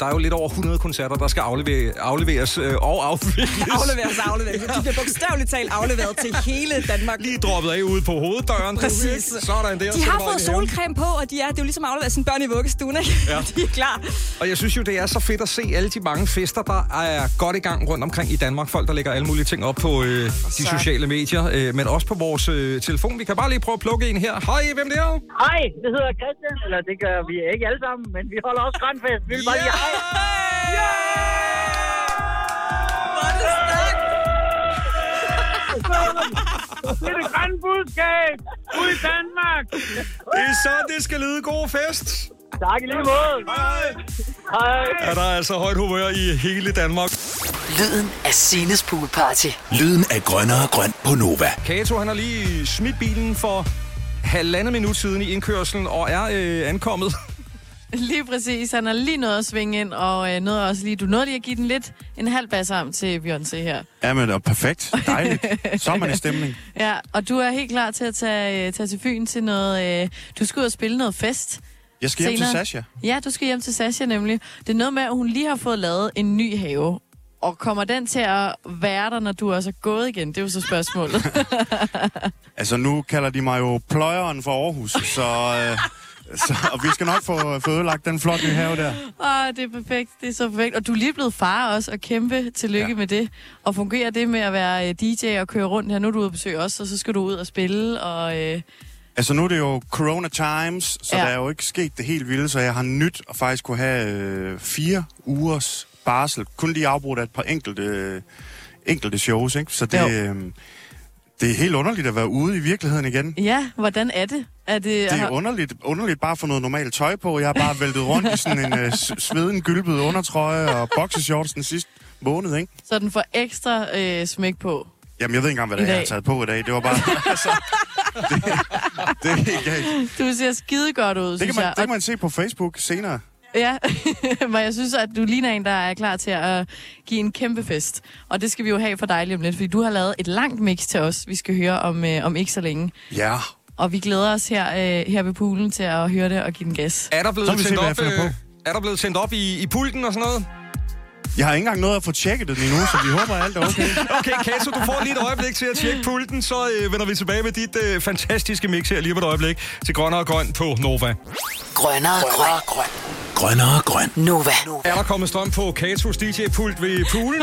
Der er jo lidt over 100 koncerter, der skal aflevere, afleveres øh, og afvikles. Afleveres, afleveres. De bliver bogstaveligt talt afleveret til hele Danmark. Lige droppet af ude på hoveddøren. Præcis. Sådan der. De har fået solcreme på, og de er, det er jo ligesom at aflevere sine børn i vuggestuen, ikke? Ja. De er klar. Og jeg synes jo, det er så fedt at se alle de mange fester, der er godt i gang rundt omkring i Danmark. Folk, der lægger alle mulige ting op på øh, de Så. sociale medier, øh, men også på vores øh, telefon. Vi kan bare lige prøve at plukke en her. Hej, hvem det er? Hej, det hedder Christian, eller det gør vi ikke alle sammen, men vi holder også grønfest. Vi vil bare lige. Hvor er det er det grønne budskab ud i Danmark. Det er så, det skal lyde god fest. Tak i lige måde. Hej. Hej. Er der altså højt humør i hele Danmark? Lyden af Sines poolparty. Lyden af grønnere grøn på Nova. Kato, han har lige smidt bilen for halvandet minut siden i indkørselen og er øh, ankommet. Lige præcis. Han har lige nået at svinge ind, og øh, nåede også lige, du nåede lige at give den lidt en halv basarm til Beyoncé her. Ja, men det er perfekt. Dejligt. Så er man i stemning. Ja, og du er helt klar til at tage, øh, tage til Fyn til noget... Øh, du skal ud og spille noget fest. Jeg skal hjem til Senere. Sasha. Ja, du skal hjem til Sasha nemlig. Det er noget med, at hun lige har fået lavet en ny have. Og kommer den til at være der, når du også er gået igen? Det er jo så spørgsmålet. Altså, nu kalder de mig jo pløjeren for Aarhus, så... Øh, så og vi skal nok få, få ødelagt den flotte have der. Åh, det er perfekt. Det er så perfekt. Og du er lige blevet far også, og kæmpe tillykke ja. Med det. Og fungerer det med at være øh, DJ og køre rundt her? Nu er du ude at besøge os, og så skal du ud og spille, og... Øh, Altså, nu er det jo corona times, så Ja. ja. der er jo ikke sket det helt vilde, så jeg har nyt at faktisk kunne have øh, fire ugers barsel. Kun lige afbrudt af et par enkelte, øh, enkelte shows, ikke? Så det, Jo. øh, det er helt underligt at være ude i virkeligheden igen. ja, hvordan er det? Er det, Det er underligt, underligt bare at få noget normalt tøj på. Jeg har bare væltet rundt i sådan en øh, sveden, gylpet undertrøje og boxershorts den sidste måned, ikke? så den får ekstra øh, smæk på? Jamen, jeg ved ikke engang, hvad det er, jeg har taget på i dag. Det var bare... altså, det, det er galt. Du ser skide godt ud, Det synes kan, man, jeg. det kan man se på Facebook senere. Ja, men jeg synes, at du ligner en, der er klar til at give en kæmpe fest. Og det skal vi jo have for dig lige om lidt, fordi du har lavet et langt mix til os, vi skal høre om, øh, om ikke så længe. Ja. Og vi glæder os her, øh, her ved poolen til at høre det og give den gas. Er der blevet tændt op, øh, er der blevet tændt op i, i pulten og sådan noget? Jeg har ikke engang nået at få tjekket den endnu, så vi håber, at alt er okay. Okay, Kato, du får lige et øjeblik til at tjekke pulten, så øh, vender vi tilbage med dit øh, fantastiske mix her lige på et øjeblik til Grønner og Grøn på Nova. Grønnere grøn. grøn. Grønnere grøn. Nova. Er der kommet strøm på Katos DJ-pult ved poolen?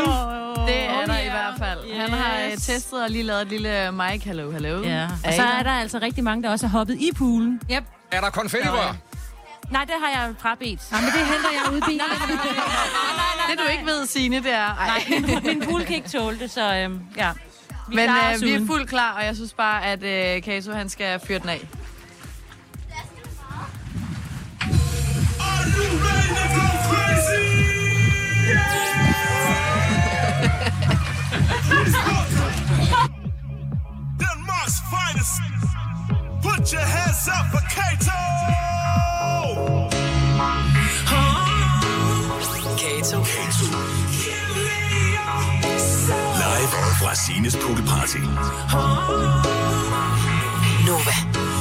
Det er der i hvert fald. Han har øh, testet og lige lavet et lille mic hello hello. Ja, og så er der altså rigtig mange, der også har hoppet i poolen. Yep. Er der konfettirør? Nej, det har jeg frabedt. Nej, men det henter jeg ud i bilen. nej, nej, nej, Det du ikke ved, Signe, det er... Ej. Nej, min, pool kan ikke tåle det, så øhm, ja. Vi Men øh, vi er fuldt klar, og jeg synes bare, at øh, Kato han skal fyre den af. Denmark's finest. Put your hands up for. Kato. Live fra Sines Poolparty. Nova.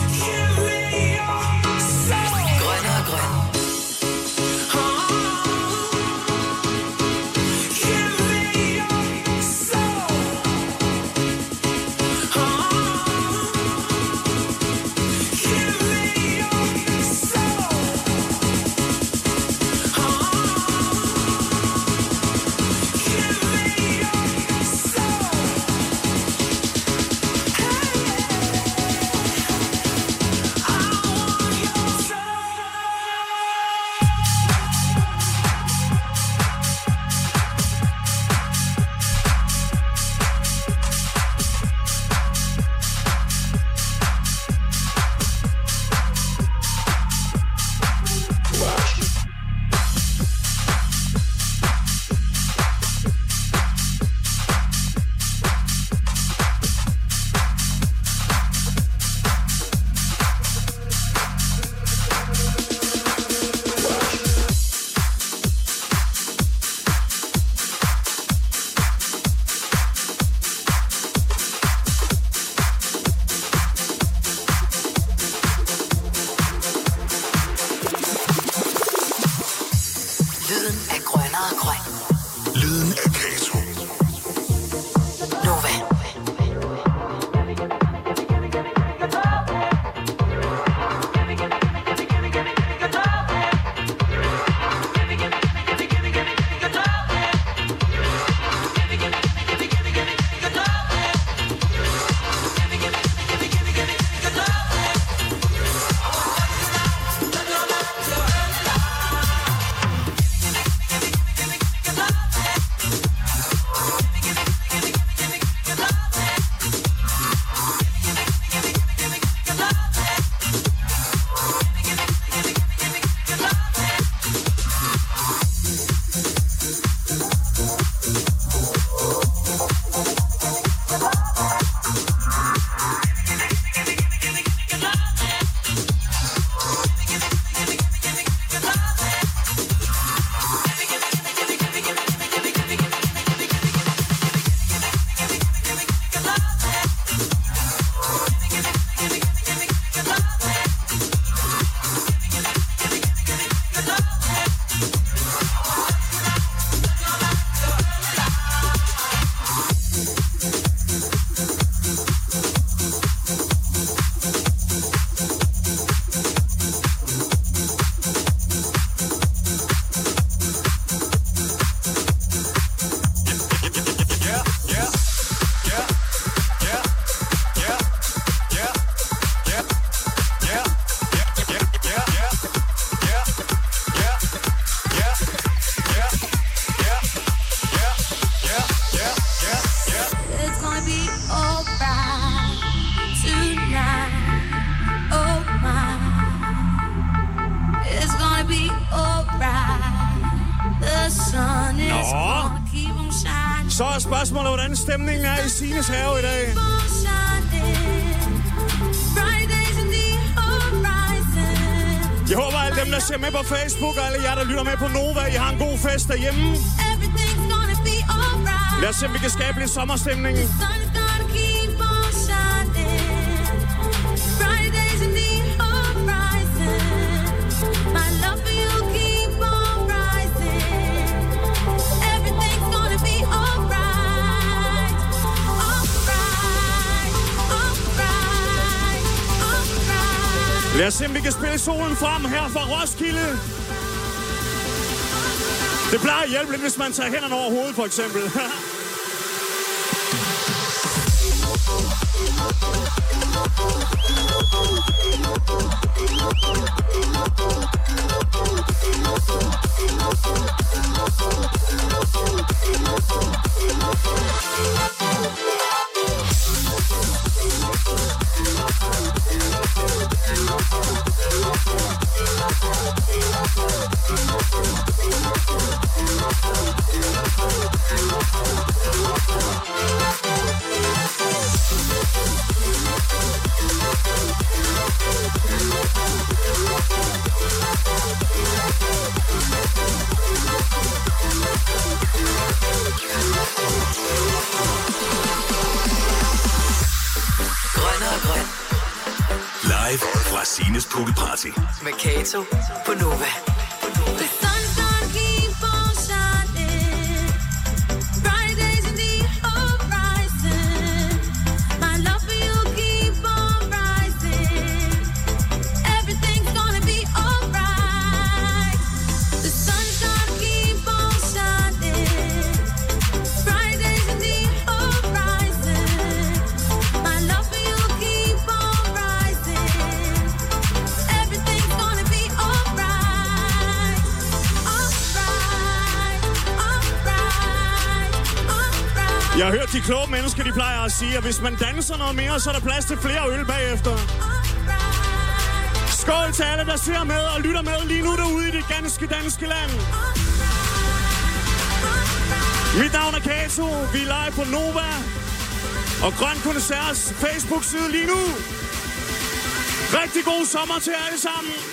sommerstemningen. Lad os se, om vi kan spille solen frem her fra Roskilde. Det plejer at hjælpe lidt, hvis man tager hænderne over hovedet, for eksempel. og sige, at hvis man danser noget mere, så er der plads til flere øl bagefter. Skål til alle, der ser med og lytter med lige nu derude i det ganske danske land. Mit navn er Kato. Vi er live på Nova. Og Grøn Koncerts Facebook-side lige nu. Rigtig god sommer til alle sammen.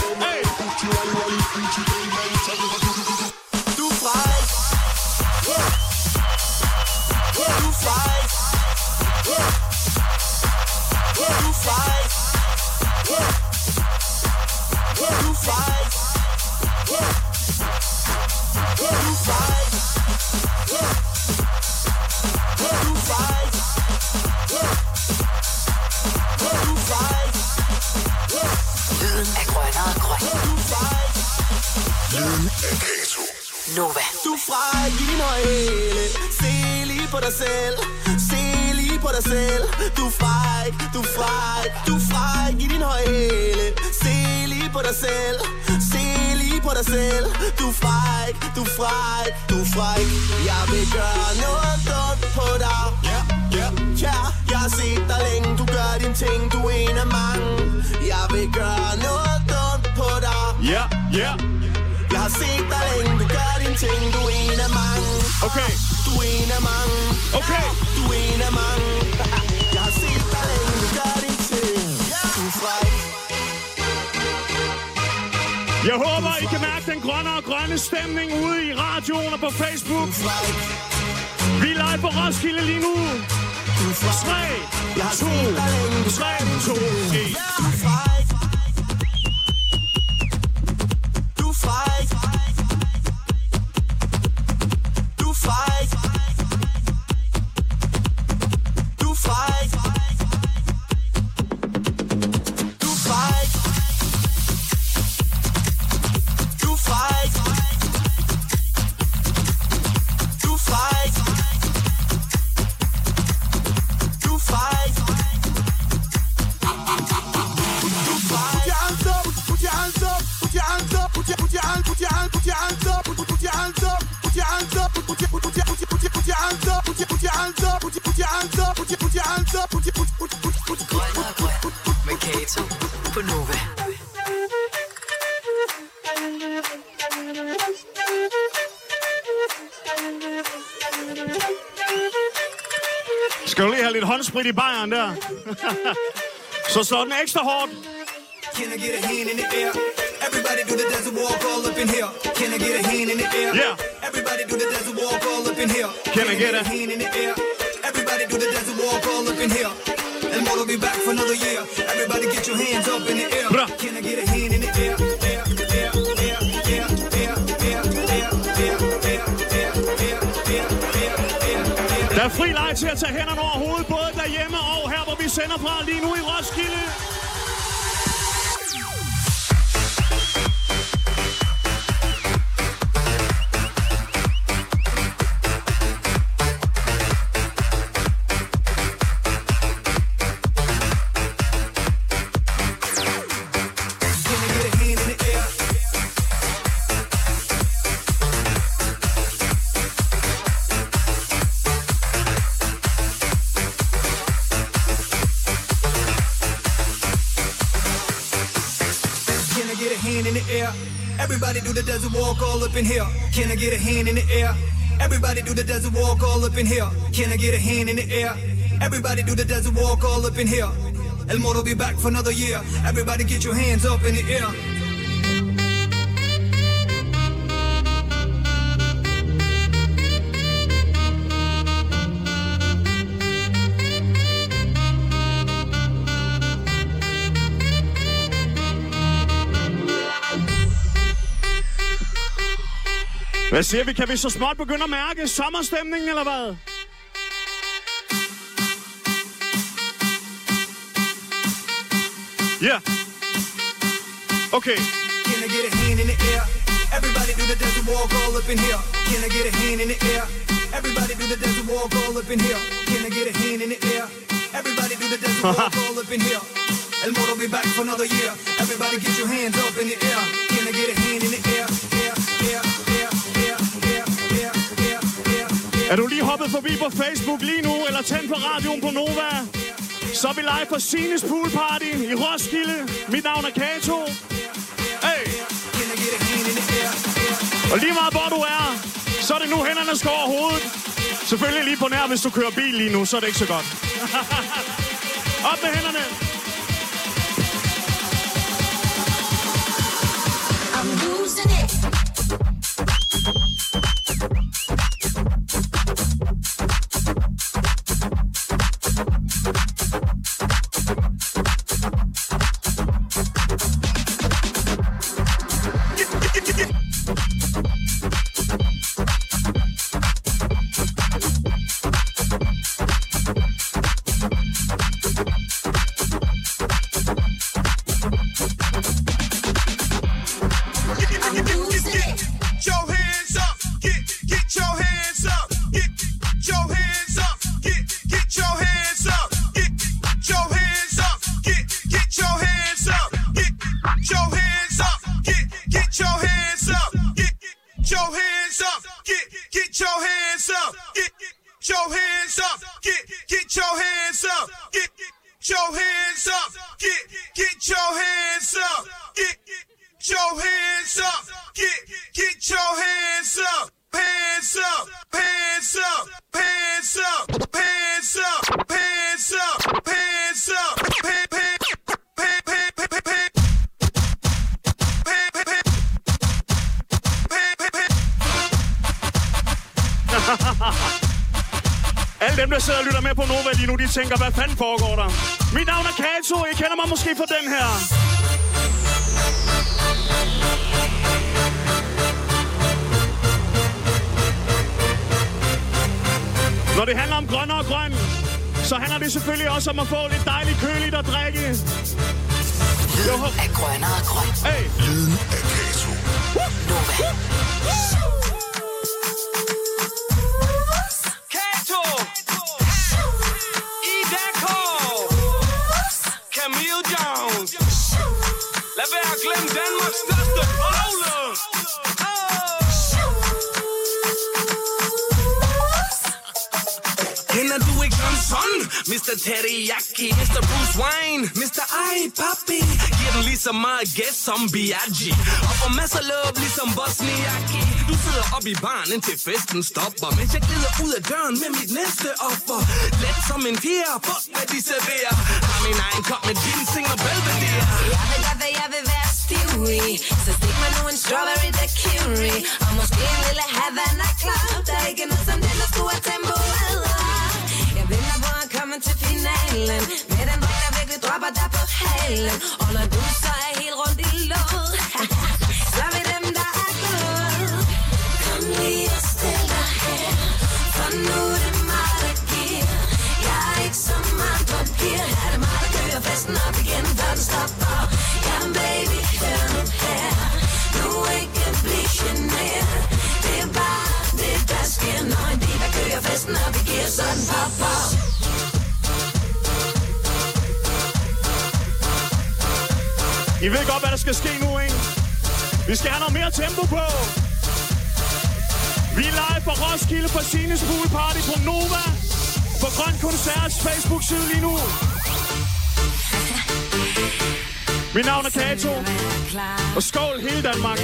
Nova. Du er fræk i din høje Se lige på dig selv. Se lige på dig selv. Du er fræk, du er fræk Du er fræk i din høje hæle Se lige på dig selv. Se lige på dig selv. Du er fræk, du er fræk Du er fræk Jeg vil gøre noget dumt på dig. Ja, ja, ja. Jeg har set dig Okay. Du er en af mange. Okay. Du er en af mange. Jeg har set dig længe, du gør dine ting. Du er fræk. Jeg håber, I kan mærke den grønne og grønne stemning ude i radioen og på Facebook. Vi er live på Roskilde lige nu. 3, 2, 3, 2, 1. Bajeren der? Så den ekstra hårdt. Can I get a hand in the air? Everybody do the desert walk all up in here. Can I get a hand in the air? Yeah. Everybody do the desert walk all up in here. Can I get a- hand in the air? Der er fri leg til at tage hænderne over hovedet, både derhjemme og her, hvor vi sender fra lige nu i Roskilde. Desert walk all up in here. Can I get a hand in the air? Everybody do the desert walk all up in here. Can I get a hand in the air? Everybody do the desert walk all up in here. El Moro be back for another year. Everybody get your hands up in the air. Hvad siger vi? Kan vi så småt begynde at mærke sommerstemningen, eller hvad? Yeah. Okay. Can I get a hand in the air? Everybody do the desert walk all up in here. Can I get a hand in the air? Everybody do the desert walk all up in here. Can I get a hand in the air? Everybody do the desert walk all up in here. El Moro be back for another year. Everybody get your hands up in the air. Can I get a hand in the air? Air, air, Er du lige hoppet forbi på Facebook lige nu, eller tændt på radioen på Nova? Så er vi live på Sines Pool Party i Roskilde. Mit navn er Kato. Hey! Og lige meget hvor du er, så er det nu hænderne skal over hovedet. Selvfølgelig lige på nær, hvis du kører bil lige nu, så er det ikke så godt. Op med hænderne. I'm losing it. Tænker, hvad fanden foregår der? Mit navn er Kato, I kender mig måske fra den her. Når det handler om grønne og grøn, så handler det selvfølgelig også om at få lidt dejligt køligt at drikke. Lyden af grønnere og grøn. Glem Danmarks største bowler! Kender du ikke Johnson? Mr. Teriyaki, Mr. Bruce Wayne, Mr. I, papi. Giver den lige så meget gas som Biaggi. Og får masser love ligesom Bosniaki. Du sidder op i baren indtil festen stopper. Mens jeg glider ud af døren med mit næste offer. Let som en fjer, fuck hvad de serverer. Har min egen kop med ginseng og Belvedere. Jeg vil godt, hvad jeg vil være stiv i Så stik mig nu en strawberry daiquiri Og måske en lille Havana Club Der er ikke noget som det, der skulle have tempo Jeg venter på at komme til finalen Med den dreng, der virkelig dropper der på halen. Og når du så er helt rundt i låget Så er vi dem, der er glade. Kom lige og stil dig her For nu er det mig, der giver. Jeg er ikke så meget på piger Her er det mig, der kører festen op igen Før den stopper. Op i gear I ved godt, hvad der skal ske nu, ikke? Vi skal have noget mere tempo på. Vi er live på Roskilde på Sines Pool Party på Nova. På Grøn Koncerts Facebook-side lige nu. Mit navn er Kato. Og skål hele Danmark.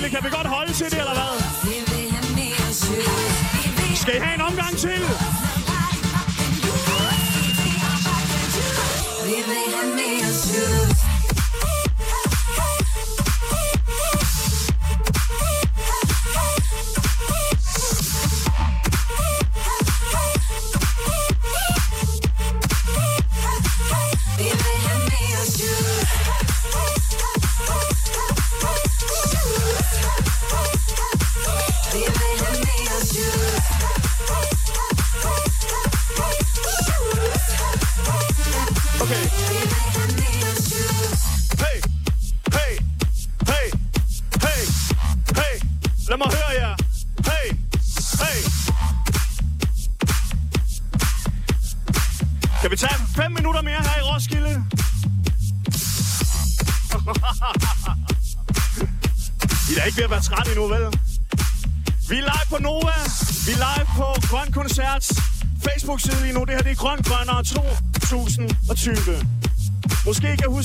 Sille. Kan vi godt holde til det, eller hvad?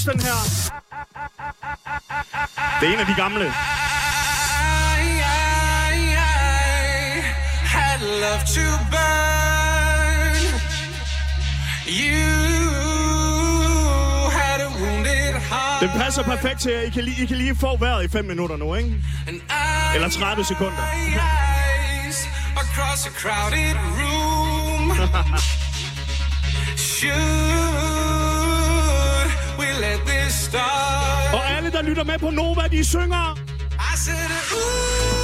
Huske den her. Det er en af de gamle. Had love to burn. You had a wounded heart. Den passer perfekt til jer. I kan lige, I kan lige få vejret i 5 minutter nu, ikke? Eller 30 sekunder. Across a crowded room. Should der lytter med på Nova, de synger. I said, ooh,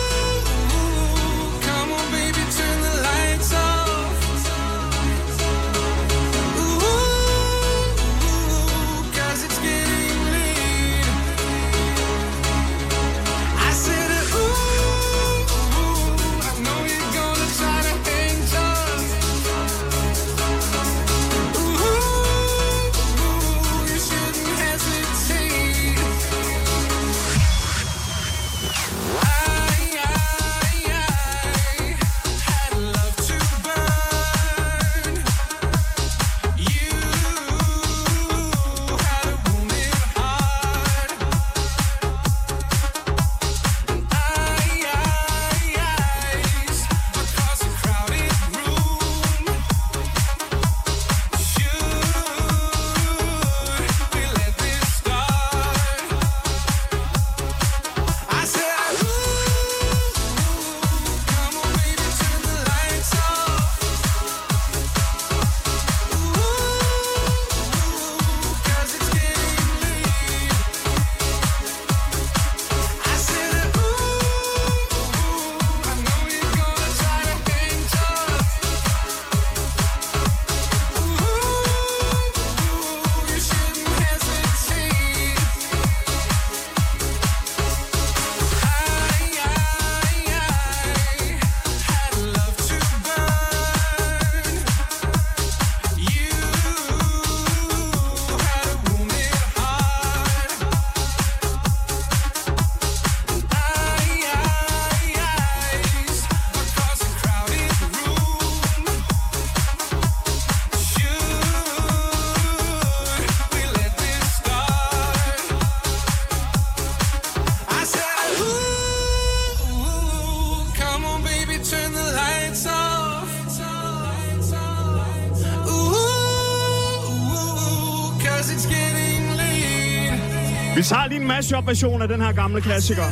tager lige en mashup-version af den her gamle klassiker. Ooh,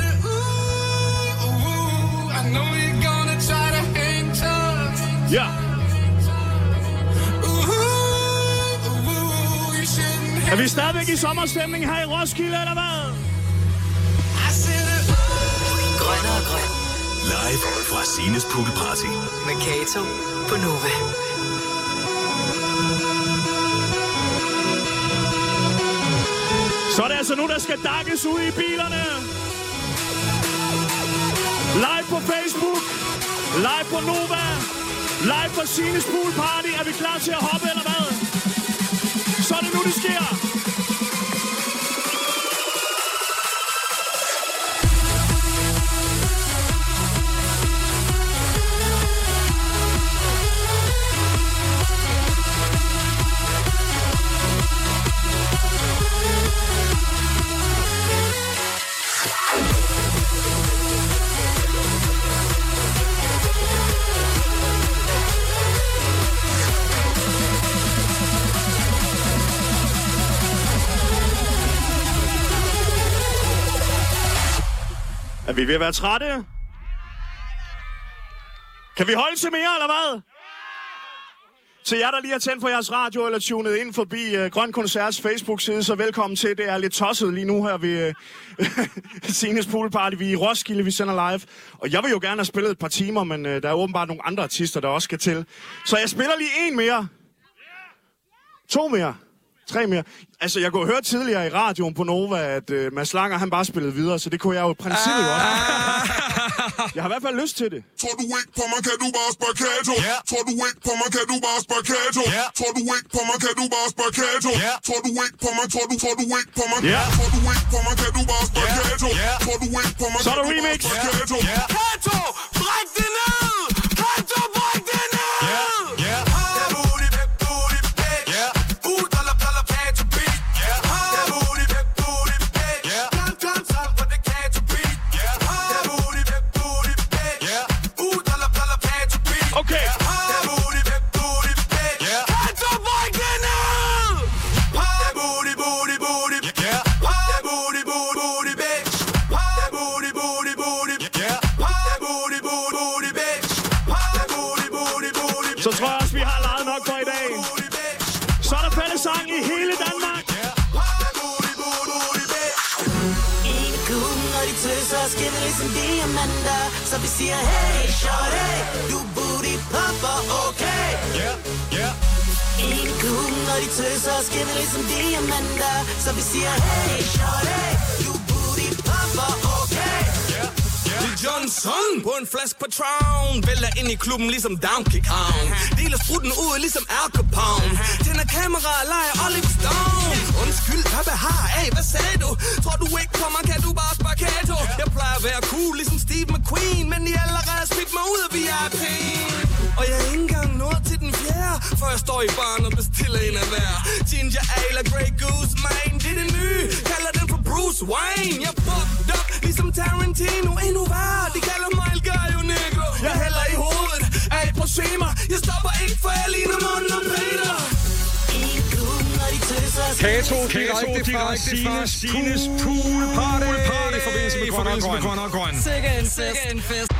I know you're gonna try to hang tough. Ja. Shouldn't Er vi stadigvæk i sommerstemning her i Roskilde, eller hvad? Grønne og grøn. Live fra Sines Pool Party. Med Kato på Nova. Så er det altså nu, der skal dakkes ud i bilerne. Live på Facebook. Live på Nova. Live på Sines Pool Party. Er vi klar til at hoppe, eller hvad? Så er det nu, det sker. Ved at være trætte? Kan vi holde til mere, eller hvad? Til jer, der lige har tændt for jeres radio eller tunet ind forbi uh, Grøn Koncerts Facebook-side, så velkommen til. Det er lidt tosset lige nu her ved uh, Sines Pool Party. Vi er i Roskilde, vi sender live. Og jeg vil jo gerne have spillet et par timer, men uh, der er åbenbart nogle andre artister, der også skal til. Så jeg spiller lige en mere. To mere. Tre mere. Altså, jeg kunne høre tidligere i radioen på Nova, at uh, Mads Langer, han bare spillede videre, så det kunne jeg jo i princippet jo også. Jeg har i hvert fald lyst til det. Tror du ikke på mig, kan du bare spakato? Tror du ikke på mig, kan du bare spakato? Tror du ikke på mig, kan du bare spakato? Tror du ikke på mig, tror du, tror du ikke på mig? Ja. Tror du ikke på mig, kan du bare spakato? Tror du ikke på mig, Så er kan der du bare remix. spakato? Kato, bræk det ned! Kugle, når de tøser, skinner ligesom diamanter. Så vi siger, hey, shorty, du booty popper, okay? Lil Johnson på en flaske Patron. Vælger ind i klubben ligesom Donkey Kong. Deler strutten ud ligesom Al Capone. Tænder kamera og leger Oliver Stone. Undskyld, hvad behar? Hey, hvad sagde du? Tror du ikke kommer, kan du bare spakato? Jeg plejer at være cool ligesom Steve McQueen Men I allerede smidt mig ud af VIP og jeg er ikke engang nået til den fjerde Før jeg står i baren og bestiller en af hver. Ginger Ale og Grey Goose, man Det er det nye, kalder den for Bruce Wayne. Jeg fucked up ligesom Tarantino. Endnu værre, de kalder mig El Gallo Negro. Jeg hælder i hovedet af et prosemer Jeg stopper ikke, for jeg ligner munden om Peter. Kato, direkte fra Sines Sines Pool Party. I forbindelse med Grøn og Grøn. Sikke en fest.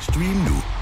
Stream nu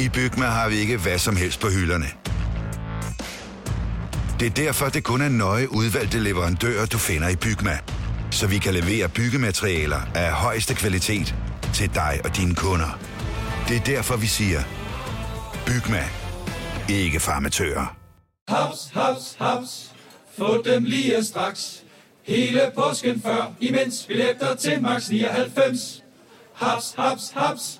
I Bygma har vi ikke hvad som helst på hylderne. Det er derfor, det kun er nøje udvalgte leverandører, du finder i Bygma. Så vi kan levere byggematerialer af højeste kvalitet til dig og dine kunder. Det er derfor, vi siger, Bygma. Ikke farmatører. Haps, haps, haps. Få dem lige straks. Hele påsken før, imens billetter til max 99. Haps, haps, haps.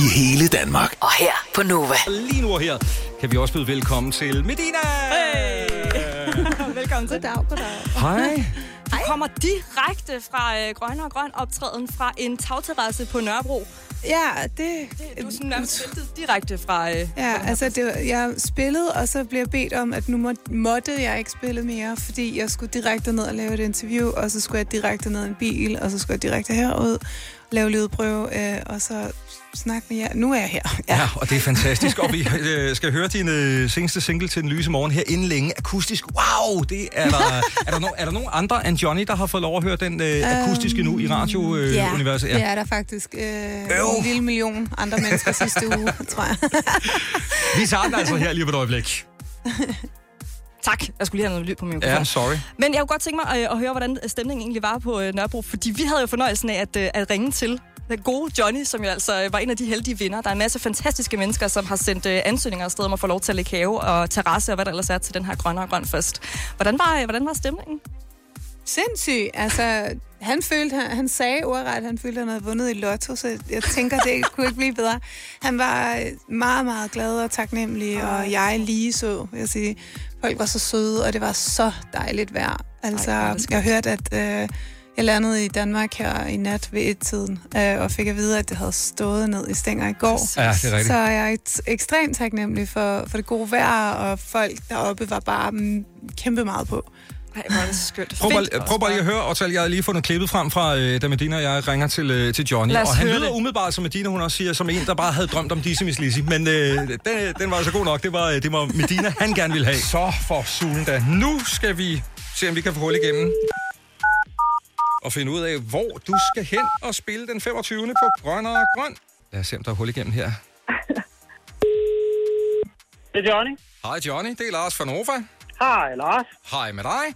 I hele Danmark. Og her på Nova. Lige nu og her kan vi også byde velkommen til Medina. Hey. Velkommen til. Goddag, goddag. Hej. Du kommer direkte fra øh, Grønne og Grøn optræden fra en tagterrasse på Nørrebro. Ja, det... Du er sådan nærmest direkte fra... Øh, Ja, altså det, jeg spillede, og så blev jeg bedt om, at nu må, måtte jeg ikke spille mere, fordi jeg skulle direkte ned og lave et interview, og så skulle jeg direkte ned i en bil, og så skulle jeg direkte herud, lave lydprøve, øh, og så snakke med jer. Nu er jeg her. Ja, og det er fantastisk. Og vi øh, skal høre din øh, seneste single til den lyse morgen her inden længe. Akustisk. Wow! Det er, der, er, der no, er der nogen andre end Johnny, der har fået lov at høre den øh, akustiske nu i radiouniverset? Øh, ja, universet? det er der faktisk øh, en lille million andre mennesker sidste uge, tror jeg. Vi tager den altså her lige på et øjeblik. Tak. Jeg skulle lige have noget lyd på min mikrofon. Ja, sorry. Men jeg kunne godt tænke mig øh, at høre, hvordan stemningen egentlig var på øh, Nørrebro. Fordi vi havde jo fornøjelsen af at, øh, at ringe til den gode Johnny, som jo altså var en af de heldige vinder. Der er en masse fantastiske mennesker, som har sendt ansøgninger afsted om at få lov til at lægge have og terrasse og hvad der ellers er til den her grønne og grøn fest. Hvordan var, hvordan var stemningen? Sindssyg. Altså, han følte, han, han sagde ordret, han følte, at han havde vundet i lotto, så jeg tænker, det kunne ikke blive bedre. Han var meget, meget glad og taknemmelig, og jeg lige så, vil jeg sige. Folk var så søde, og det var så dejligt vejr. Altså, jeg hørte, at øh, Jeg landede i Danmark her i nat ved et-tiden, øh, og fik at vide, at det havde stået ned i stænger i går. Ja, det er rigtigt. Så jeg er et- ekstremt taknemmelig for, for det gode vejr, og folk deroppe var bare mm, kæmpe meget på. Ej, hvor er det skønt. Prøv bare, prøv bare lige at høre, og jeg har lige fundet klippet frem fra, øh, da Medina og jeg ringer til, øh, til Johnny. Lad os Og han høre lyder det. umiddelbart, som Medina hun også siger, som en, der bare havde drømt om Dizzy Miss Lizzy. Men øh, den, den var altså god nok. Det var, det var Medina, han gerne ville have. Så for sulen da. Nu skal vi se, om vi kan få hul igennem. Og finde ud af, hvor du skal hen og spille den 25. på Grøn og Grøn. Lad os se, om der er hul igennem her. Det er Johnny. Hej Johnny, det er Lars fra Nova. Hej, Lars. Hej med dig.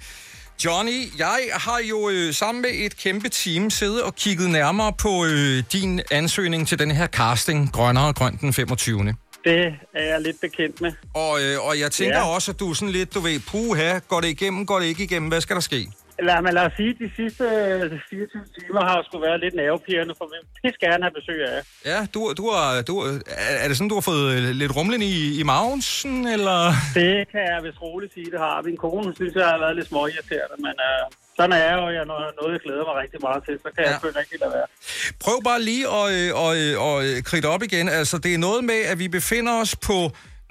Johnny, jeg har jo øh, sammen med et kæmpe team siddet og kigget nærmere på øh, din ansøgning til den her casting, Grønnere og Grøn den 25. Det er jeg lidt bekendt med. Og, øh, og jeg tænker Ja. også, at du er sådan lidt, du ved, puha, går det igennem, går det ikke igennem, hvad skal der ske? Lad, men lad os sige, at de sidste øh, 24 timer har sgu været lidt nervepirrende, for vi vil pisse gerne have besøg af. Ja, du, du har, du, er er det sådan, du har fået øh, lidt rumlen i, i maven, sådan, eller? Det kan jeg vist roligt sige, det har. Min kone synes, jeg har været lidt småirriterende, men øh, sådan er jeg jo. Jeg, når noget, jeg glæder mig rigtig meget til, så kan ja. jeg selvfølgelig ikke lade være. Prøv bare lige at, øh, og, øh, og, øh, kridte op igen. Altså, det er noget med, at vi befinder os på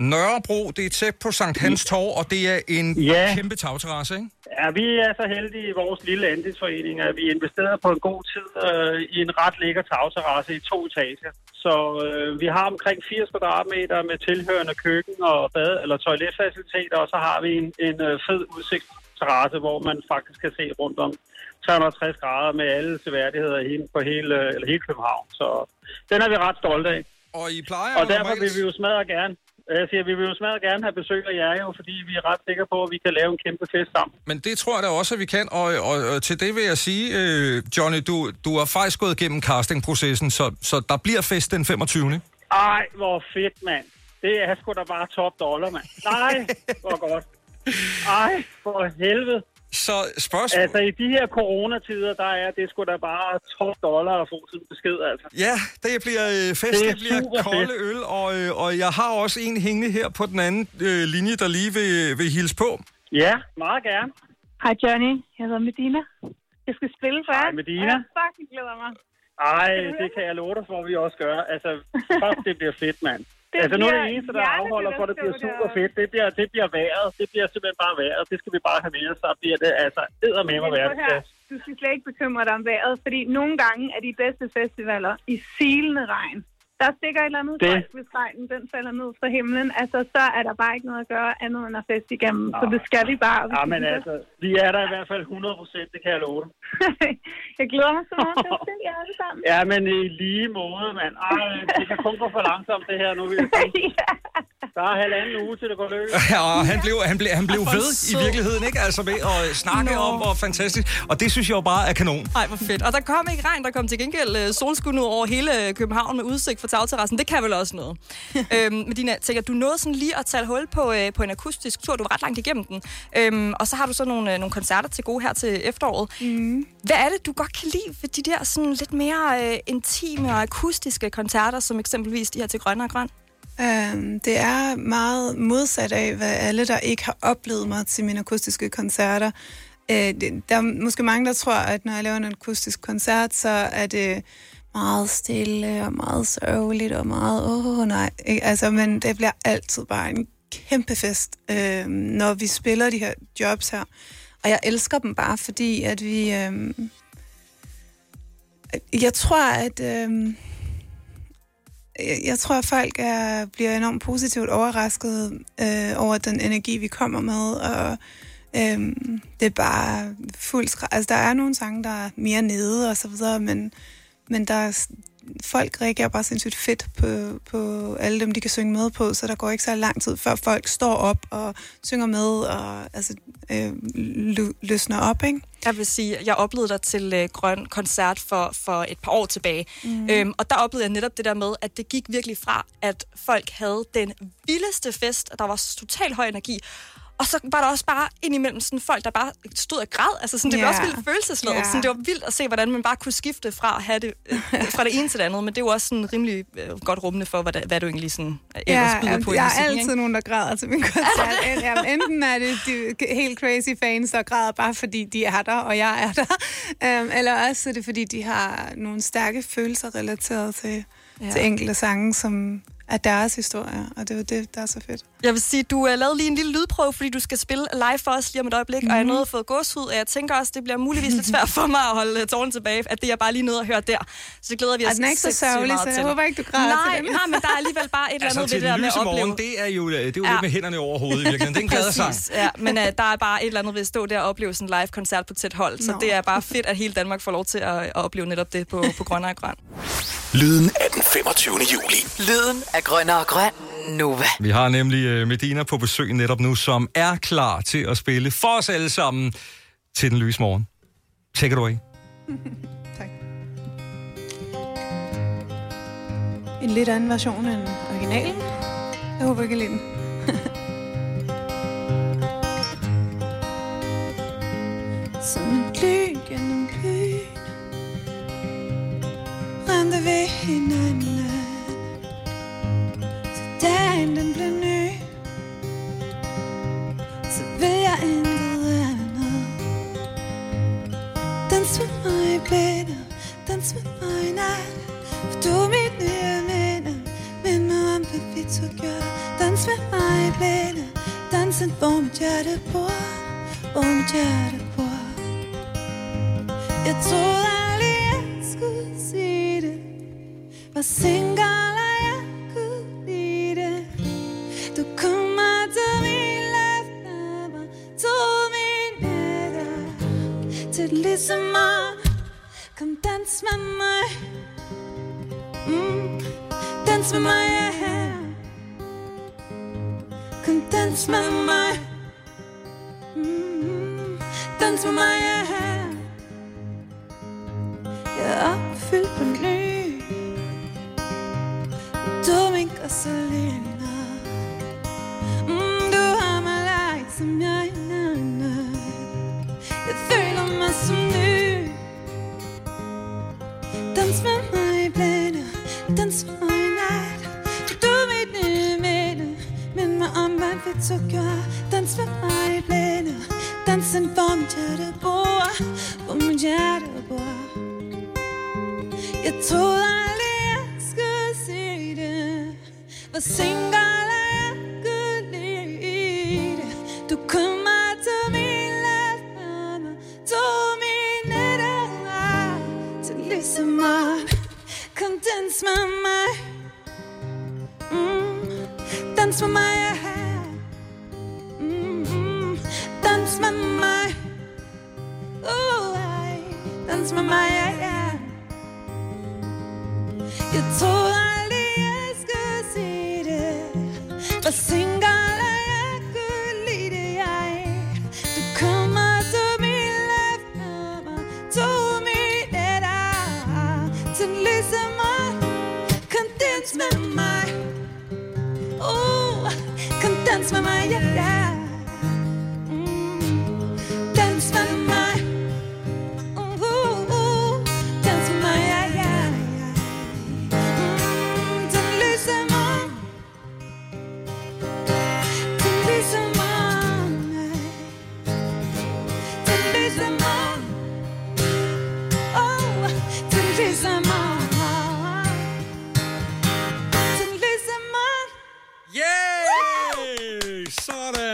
Nørrebro. Det er tæt på Sankt Hans Torv, og det er en Ja. kæmpe tagterrasse, ikke? Ja, vi er så heldige i vores lille andelsforening, at vi investerer på en god tid øh, i en ret lækker tagterrasse i to etager. Så øh, vi har omkring 80 kvadratmeter med tilhørende køkken og bad eller toiletfaciliteter, og så har vi en, en øh, fed udsigtsterrasse, hvor man faktisk kan se rundt om 360 grader med alle seværdigheder i- på hele, eller hele København. Så den er vi ret stolte af. Og I plejer Og derfor vil vi jo smadre gerne. Jeg siger, vi vil jo smadre gerne have besøg af jer jo, fordi vi er ret sikre på, at vi kan lave en kæmpe fest sammen. Men det tror jeg da også, at vi kan. Og, og, og til det vil jeg sige, øh, Johnny, du, du har faktisk gået igennem castingprocessen, så, så der bliver fest den 25. Ej, hvor fedt, mand. Det er sgu da bare top dollar, mand. Nej, hvor godt. Ej, for helvede. Så spørgsmål... Altså, i de her coronatider, der er det sgu da bare top dollar at få en besked, altså. Ja, det bliver øh, fest, Det det, er bliver kolde fedt. øl, og, øh, og jeg har også en hængende her på den anden øh, linje, der lige vil, vil hilse på. Ja, meget gerne. Hej Johnny, jeg hedder Medina. Jeg skal spille for jer. Hej, Medina. Jeg fucking glæder mig. Ej, det kan jeg love dig for, at vi også gør. Altså, fuck, det bliver fedt, mand. Det altså, nu er det eneste, der afholder for, at det bliver super fedt. Det bliver, det bliver vejret. Det bliver simpelthen bare vejret. Det skal vi bare have med os. Så bliver det altså eddermame at være. Du skal slet ikke bekymre dig om vejret, fordi nogle gange er de bedste festivaler i silende regn. Der stikker et eller andet Det- folk, hvis regnen den falder ned fra himlen. Altså, så er der bare ikke noget at gøre andet end at feste igennem. Så det skal vi bare. vi Ja, men altså, vi er der i hvert fald 100 procent, det kan jeg love dig. jeg glæder mig så meget til at se jer alle sammen. Ja, men i lige måde, mand. Ej, det kan kun gå for langsomt, det her nu, vil jeg sige. Der er halvanden uge til det går løs. Ja, og han blev, han blev, han blev ved i virkeligheden, ikke? Altså med at snakke om, hvor fantastisk. Og det synes jeg jo bare er kanon. Ej, hvor fedt. Og der kom ikke regn, der kom til gengæld øh, solskud ud over hele København med udsigt fra tagterrassen. Det kan vel også noget. øhm, men Dina, tænker, du nåede sådan lige at tage hul på, øh, på en akustisk tur. Du var ret langt igennem den. Øhm, og så har du så nogle, øh, nogle koncerter til gode her til efteråret. Mm. Hvad er det, du godt kan lide ved de der sådan lidt mere øh, intime og akustiske koncerter, som eksempelvis de her til Grønne og Grøn? Um, det er meget modsat af, hvad alle, der ikke har oplevet mig til mine akustiske koncerter. Uh, det, der er måske mange, der tror, at når jeg laver en akustisk koncert, så er det meget stille og meget sørgeligt og meget, åh oh, nej. Ikke? Altså, men det bliver altid bare en kæmpe fest, øh, når vi spiller de her jobs her. Og jeg elsker dem bare, fordi at vi... Øh, jeg tror, at... Øh, jeg, jeg tror, at folk er, bliver enormt positivt overrasket øh, over den energi, vi kommer med, og øh, det er bare fuldt. Altså, der er nogle sange, der er mere nede og så videre, men, men der er, folk reagerer bare sindssygt fedt på, på alle dem, de kan synge med på, så der går ikke så lang tid, før folk står op og synger med, og altså, øh, lø- løsner op, ikke? Jeg vil sige, jeg oplevede dig til øh, Grøn Koncert for, for et par år tilbage. Mm. Øhm, og der oplevede jeg netop det der med, at det gik virkelig fra, at folk havde den vildeste fest, og der var totalt høj energi. Og så var der også bare indimellem sådan folk, der bare stod og græd. Altså sådan, det var Ja. også vildt følelsesladet. Ja. Sådan, det var vildt at se, hvordan man bare kunne skifte fra at have det, øh, fra det ene til det andet. Men det jo også sådan rimelig øh, godt rummende for, hvad, hvad du egentlig sådan, øh, ellers Ja, byder på i jeg er altid ikke? nogen, der græder til min koncert. Jamen, Enten er det de helt crazy fans, der græder bare fordi de er der, og jeg er der. Um, eller også er det fordi, de har nogle stærke følelser relateret til, ja. til enkelte sange, som er deres historie. Og det er det, der er så fedt. Jeg vil sige, du har lavet lige en lille lydprøve, fordi du skal spille live for os lige om et øjeblik, mm-hmm. og jeg Mhm. nåede at få gåshud, og jeg tænker også, det bliver muligvis lidt svært for mig at holde øh, tårnen tilbage, at det er bare lige noget at høre der. Så det glæder vi os den er ikke så sørgelig, meget så jeg til. håber ikke, du græder nej, til den. Nej, men der er alligevel bare et eller Altså andet til ved det der med at opleve. morgen, det er jo, det er jo Ja. med hænderne over hovedet i virkeligheden. Det er en glad sang. Ja, men uh, der er bare et eller andet ved at stå der og opleve sådan en live-koncert på tæt hold. Så Nå. det er bare fedt, at hele Danmark får lov til at, at opleve netop det på, på Grønne og Grøn. Lyden af den 25. juli. Lyden af grønner og grøn. Nova. Vi har nemlig øh, Medina på besøg netop nu, som er klar til at spille for os alle sammen til den lyse morgen. Take it away. En lidt anden version end originalen. Jeg håber ikke, I lide den. Som en lyn Rendte ved hinanden. Så dagen den blev ny. Så vil jeg intet andet. Dans med mig i blinde Dans med mig i nat For du er mit nye minde. Mind mig om, hvad vi to gør Dans med mig i blinde Dansen, hvor mit hjerte bor. Hvor mit hjerte bor. Jeg troede løfter Tog mine nætter Til ligesom om Kom dans med mig mm. Dans med mig, ja her Kom dans med mig mm. Dans med mig, ja her Jeg er opfyldt på ny er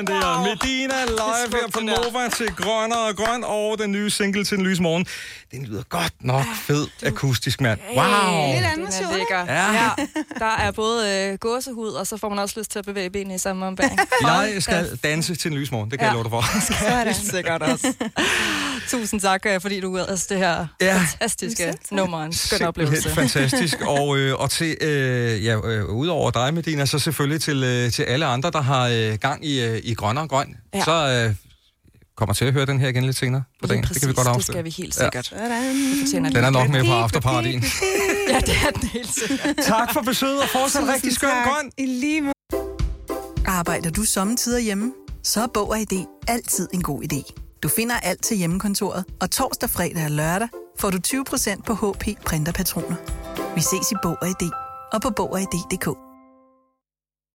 Sådan der. Wow. Medina live her på Nova til Grønner og Grøn og den nye single til den lyse morgen. Den lyder godt nok fed akustisk, mand. Wow! Lidt anden version, lækker. Ja. Ja. Der er både øh, gåsehud, og så får man også lyst til at bevæge benene i samme ombæring. Jeg skal danse til en lys morgen, det kan ja. jeg love dig for. Sådan. Helt sikkert også. Tusind tak, øh, fordi du altså det her Ja. ja. fantastiske nummer. En skøn oplevelse. Fantastisk. Og, øh, og til, øh, ja, øh, udover dig, Medina, så selvfølgelig til, øh, til alle andre, der har øh, gang i, øh, i grøn og grøn. Ja. Så øh, kommer til at høre den her igen lidt senere på dagen. Lige det kan vi godt præcis, afsløre. det skal vi helt sikkert. Fortjener Den er nok med på afterpartyen. Ja, det er den helt sikkert. tak for besøget, og fortsat rigtig skøn grøn. I lige måde. Arbejder du sommetider hjemme? så er Bog og ID altid en god idé. Du finder alt til hjemmekontoret, og torsdag, fredag og lørdag får du 20% på HP printerpatroner. Vi ses i Bog og ID og på Bog og ID.dk.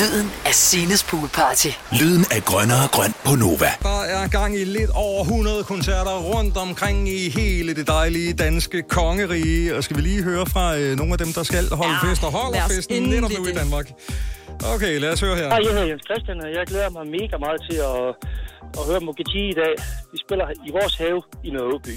Lyden af Sines poolparty. Lyden af grønnere grøn på Nova. Der er gang i lidt over 100 koncerter rundt omkring i hele det dejlige danske kongerige. Og skal vi lige høre fra øh, nogle af dem, der skal holde ja, fest og holder festen netop nu i. Danmark. Okay, lad os høre her. Hej, jeg hedder Jens Christian, og jeg glæder mig mega meget til at, at høre Mokiti i dag. Vi spiller i vores have i Nørreby.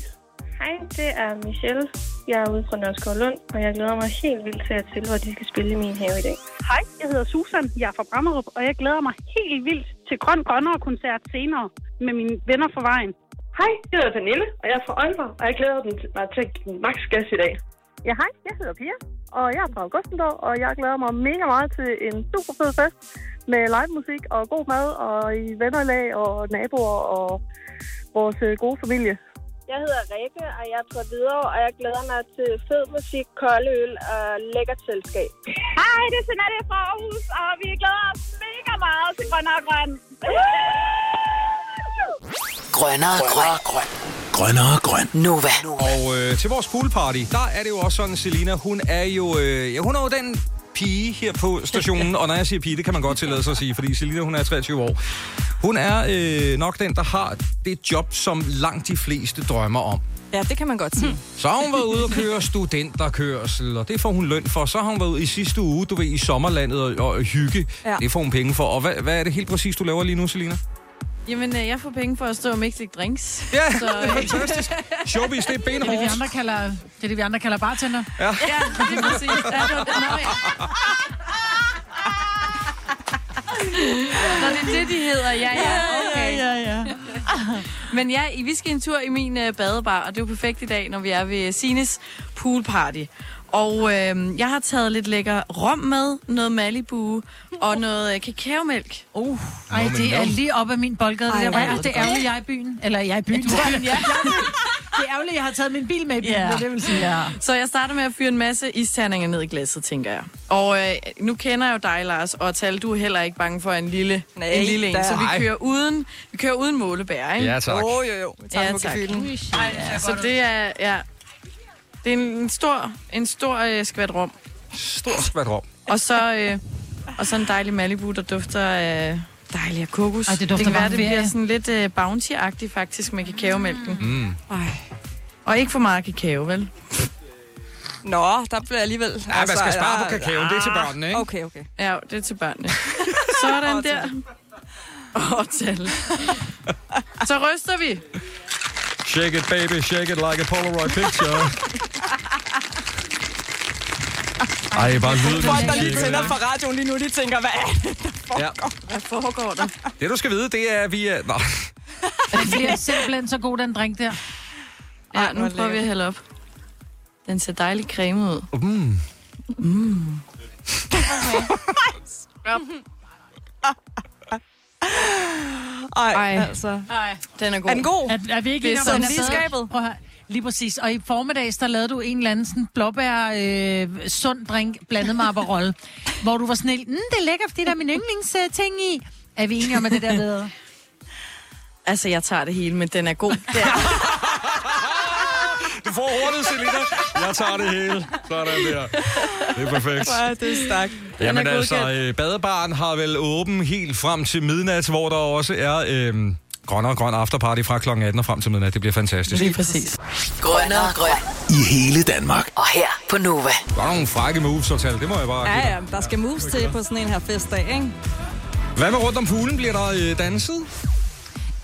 Hej, det er Michelle. Jeg er ude fra Nørreskov Lund, og jeg glæder mig helt vildt til at til, hvor de skal spille i min have i dag. Hej, jeg hedder Susan. Jeg er fra Brammerup, og jeg glæder mig helt vildt til Grøn Grønnere koncert senere med mine venner fra vejen. Hej, jeg hedder Pernille, og jeg er fra Aalborg, og jeg glæder mig til at give den max gas i dag. Ja, hej, jeg hedder Pia, og jeg er fra Augustendorf, og jeg glæder mig mega meget til en super fed fest med live musik og god mad og i vennerlag og naboer og vores øh, gode familie. Jeg hedder Rikke, og jeg er fra Hvidovre, og jeg glæder mig til fed musik, kold øl og lækkert selskab. Hej, det er Jeanette fra Aarhus, og vi glæder os mega meget til Grøn og Grøn. Grønnere grøn. grøn. Grønnere grøn. Nova. Og øh, til vores poolparty, der er det jo også sådan, Selina, hun er jo, øh, ja, hun er jo den pige her på stationen, og når jeg siger pige, det kan man godt tillade sig at sige, fordi Selina, hun er 23 år. Hun er øh, nok den, der har det job, som langt de fleste drømmer om. Ja, det kan man godt sige. Så har hun været ude og køre studenterkørsel, og det får hun løn for. Så har hun været ude i sidste uge, du ved, i sommerlandet og, og hygge. Ja. Det får hun penge for. Og hvad, hvad er det helt præcis, du laver lige nu, Selina? Jamen, øh, jeg får penge for at stå og mixe drinks. Ja, så, det er fantastisk. Showbiz, det er Det er det, vi benhårdt. andre kalder, det er det, vi andre kalder bartender. Ja. Ja, det er præcis. Ja, det var, nå, ja. Nå, det er det, de hedder. Ja, ja, okay. Ja, ja, ja. Men ja, I- vi skal en tur i min øh, badebar, og det er jo perfekt i dag, når vi er ved Sines poolparty. Og øh, jeg har taget lidt lækker rom med, noget Malibu og noget øh, kakaomælk. Uh, Ej, det er lige op ad min boldgade. Det, Ej, Ej, lyder det det er ærgerligt, jeg er i byen. Eller jeg er i byen. Ja, du er ja. det er ærgerligt, jeg har taget min bil med i byen. Ja. Ja. Det vil sige, ja. Så jeg starter med at fyre en masse isterninger ned i glasset, tænker jeg. Og øh, nu kender jeg jo dig, Lars, og Tal, du er heller ikke bange for en lille, Nej, en, lille en. Så vi kører uden, vi kører uden målebær, ikke? Ja, tak. Jo, jo, jo. Vi tager Ja, tak. gefylen. Ja, så det er, ja, det er en, en stor, en stor øh, skvat rom. Stor skvat rom. Og så, øh, og så en dejlig Malibu, der dufter af dejlig af kokos. Ej, det dufter det kan være, det bliver sådan lidt øh, bounty-agtigt faktisk med kakaomælken. Mm. Ej. Og ikke for meget kakao, vel? Nå, der bliver alligevel... Altså, Ja, man skal spare på kakaoen. Det er til børnene, ikke? Okay, okay. Ja, det er til børnene. Sådan der. Og tal. Så ryster vi. Shake it, baby, shake it like a Polaroid picture. Ej, bare lyden. Folk, der lige tænder for radioen lige nu, de tænker, hvad er det, der Ja. foregår? Hvad foregår der? Det, du skal vide, det er, at vi er... Nå. Det bliver simpelthen så god, den drink der. Ja, Ej, nu prøver vi at hælde op. Den ser dejligt cremet ud. Mm. Mm. Ej, Ej. altså. Ej. Den er god. Er den god? Er, er vi ikke Det er sådan den lige skabet. Prøv høre. Lige præcis. Og i formiddags, der lavede du en eller anden sådan blåbær øh, sund drink blandet med Aperol, hvor du var sådan helt, mm, det er lækkert, fordi der er min yndlingsting i. Er vi enige om, at det der er bedre? Altså, jeg tager det hele, men den er god. Det er. Du får hurtigt, Selina. Jeg tager det hele. Sådan der. Det er perfekt. Ej, det er stærkt. Jamen er altså, øh, badebaren har vel åben helt frem til midnat, hvor der også er øh, grønne og grøn afterparty fra kl. 18 og frem til midnat. Det bliver fantastisk. Lige præcis. Grønnere grøn. I hele Danmark. Og her på Nova. Der er nogle frække moves, så tal. Det må jeg bare. Ja, ja, der skal moves til på sådan en her festdag, ikke? Hvad med rundt om poolen? Bliver der øh, danset?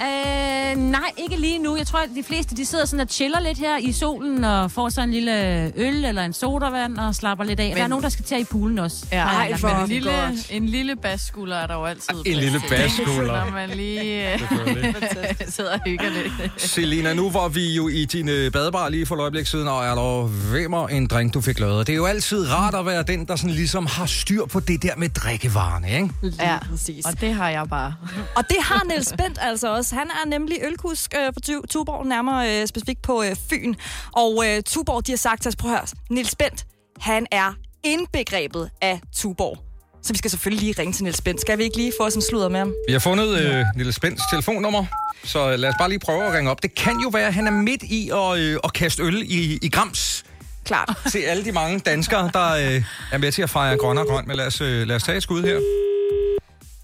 Øh, nej, ikke lige nu. Jeg tror, at de fleste de sidder sådan og chiller lidt her i solen og får sig en lille øl eller en sodavand og slapper lidt af. Men... Der er nogen, der skal til i poolen også. Ja, har jeg ej, lagt men mærke en lille, en lille basskulder er der jo altid. En lille basskulder. Når man lige øh, sidder og hygger lidt. Selina, nu var vi jo i din øh, badebar lige for et øjeblik siden, og er der vimmer en drink, du fik lavet. Det er jo altid rart at være den, der sådan ligesom har styr på det der med drikkevarerne, ikke? Ja, præcis. og det har jeg bare. Og det har Niels Bent altså også. Han er nemlig ølkusk øh, på Tu- Tuborg, nærmere øh, specifikt på øh, Fyn. Og øh, Tuborg, de har sagt til os, prøv at høre, Niels Bent, han er indbegrebet af Tuborg. Så vi skal selvfølgelig lige ringe til Niels Bent. Skal vi ikke lige få os en sludder med ham? Vi har fundet øh, Lille Spænds telefonnummer, så lad os bare lige prøve at ringe op. Det kan jo være, at han er midt i at, øh, at kaste øl i, i grams. Klart. Til alle de mange danskere, der øh, er med til at fejre grøn og grøn. Men lad os, øh, lad os tage et skud her.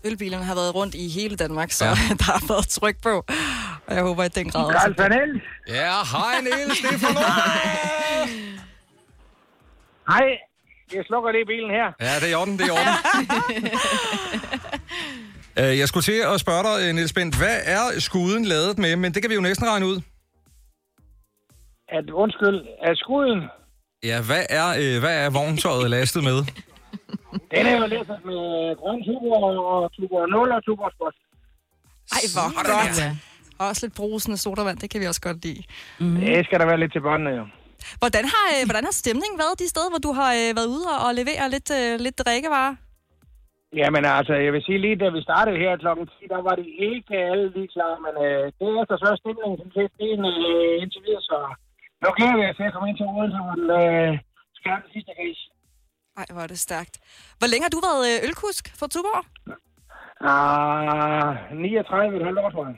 Ølbilerne har været rundt i hele Danmark, så Ja. der har været tryk på. Og jeg håber, at den grad... Karl van Niels. Ja, hej Niels, det er for Hej, jeg slukker lige bilen her. Ja, det er i orden, det er i orden. Øh, Jeg skulle til at spørge dig, øh, Niels Bent, hvad er skuden lavet med? Men det kan vi jo næsten regne ud. At, undskyld, er skuden, Ja, hvad er, øh, hvad er vogntøjet lastet med? Den er jo læsset med grøn tuber og tuber 0 og tuber sport. Ej, hvor godt. Og også lidt brusende sodavand, det kan vi også godt lide. Mm. Det skal der være lidt til børnene, jo. Hvordan har, øh, hvordan har stemningen været de steder, hvor du har øh, været ude og, og levere lidt, øh, lidt drikkevarer? Jamen altså, jeg vil sige lige, da vi startede her kl. 10, der var det ikke alle lige klar, men øh, det er efter så er stemningen som set det øh, indtil videre, så nu glæder vi os til at komme ind til Odense, hvor den øh, skal den sidste gris. Ej, hvor er det stærkt. Hvor længe har du været øh, ølkusk for Tuborg? Ah, 39 et halvt år, tror jeg.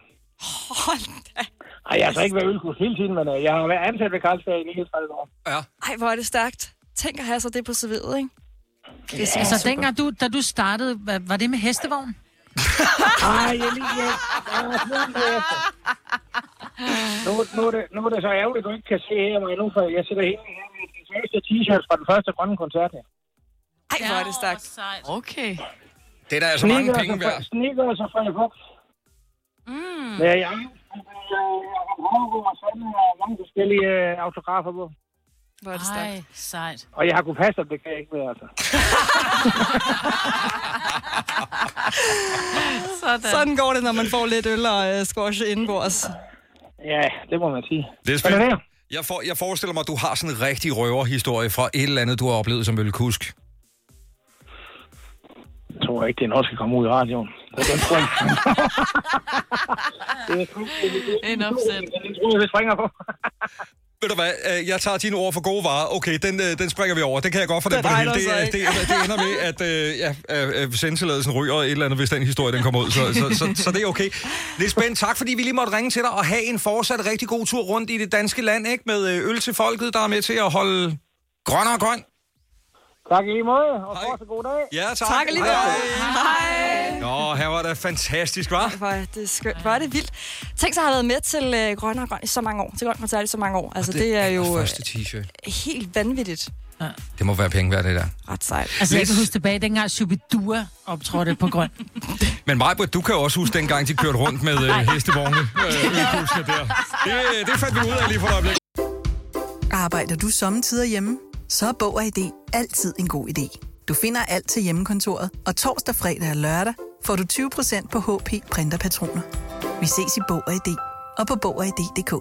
Hold da. Ej, jeg har så ikke været ølkurs hele tiden, men øh, jeg har været ansat ved Carlsberg i 39 år. Ja. Ej, hvor er det stærkt. Tænk at have så det på serviet, ikke? Ja, altså, dengang du, da du startede, var, var det med hestevogn? Ej, jeg lige... Jeg, jeg er. Nu, nu, er det, nu er det så ærgerligt, at du ikke kan se her mig nu, for jeg sidder helt her med de første t-shirts fra den første grønne koncert her. Ej, hvor er det stærkt. Okay. Det er da altså mange penge værd. Sneakers og Freja Fox. Mm. Ja, jeg har og sådan og mange forskellige øh, autografer på. Hvor er det Ej, sejt. Og jeg har kunnet passe, det kan jeg ikke mere, altså. Sådan. Sådan går det, når man får lidt øl og øh, squash indenbords. Ja, det må man sige. Det er spændende. Jeg, for, jeg forestiller mig, at du har sådan en rigtig røverhistorie fra et eller andet, du har oplevet som ølkusk. Jeg tror ikke, det er noget, der skal komme ud i radioen. Det er den det- En opsæt. Den tror jeg, vi springer på. Ved du hvad, øh, jeg tager dine ord for gode varer. Okay, den, øh, den springer vi over. Det kan jeg godt for den på det hele. Det, er- ikke. det, det ender med, at øh, ja, øh, øh, sendtilladelsen ryger et eller andet, hvis den historie den kommer ud. Så, så, så, så det er okay. Niels Bent, tak fordi vi lige måtte ringe til dig og have en fortsat rigtig god tur rundt i det danske land, ikke? Med øh, øl til folket, der er med til at holde grøn og grøn. Tak i lige måde, og fortsat god dag. Ja, tak. Tak alligevel. Hej. Nå, her var det fantastisk, var? Hvor er det skønt. Hvor er det vildt. Tænk så at have været med til øh, Grønne og Grøn i så mange år. Til Grøn Koncert i så mange år. Altså, det, det er jo øh, Første t-shirt. helt vanvittigt. Det må være penge værd, det der. Ret sejt. Altså, jeg kan huske tilbage, dengang Shubidua optrådte på grøn. Men Majbert, du kan også huske dengang, de kørte rundt med øh, hestevogne. Øh, der. Det, det fandt vi ud af lige for et øjeblik. Arbejder du sommetider hjemme? Så er Bog og ID altid en god idé. Du finder alt til hjemmekontoret, og torsdag, fredag og lørdag får du 20% på HP printerpatroner. Vi ses i Bog og ID og på Bog og ID.dk.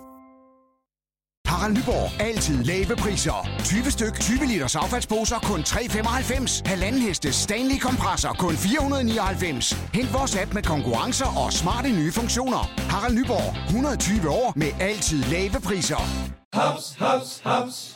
Harald Nyborg. Altid lave priser. 20 styk, 20 liters affaldsposer kun 3,95. Halvanden heste Stanley kompresser kun 499. Hent vores app med konkurrencer og smarte nye funktioner. Harald Nyborg. 120 år med altid lave priser. Haps, haps, haps.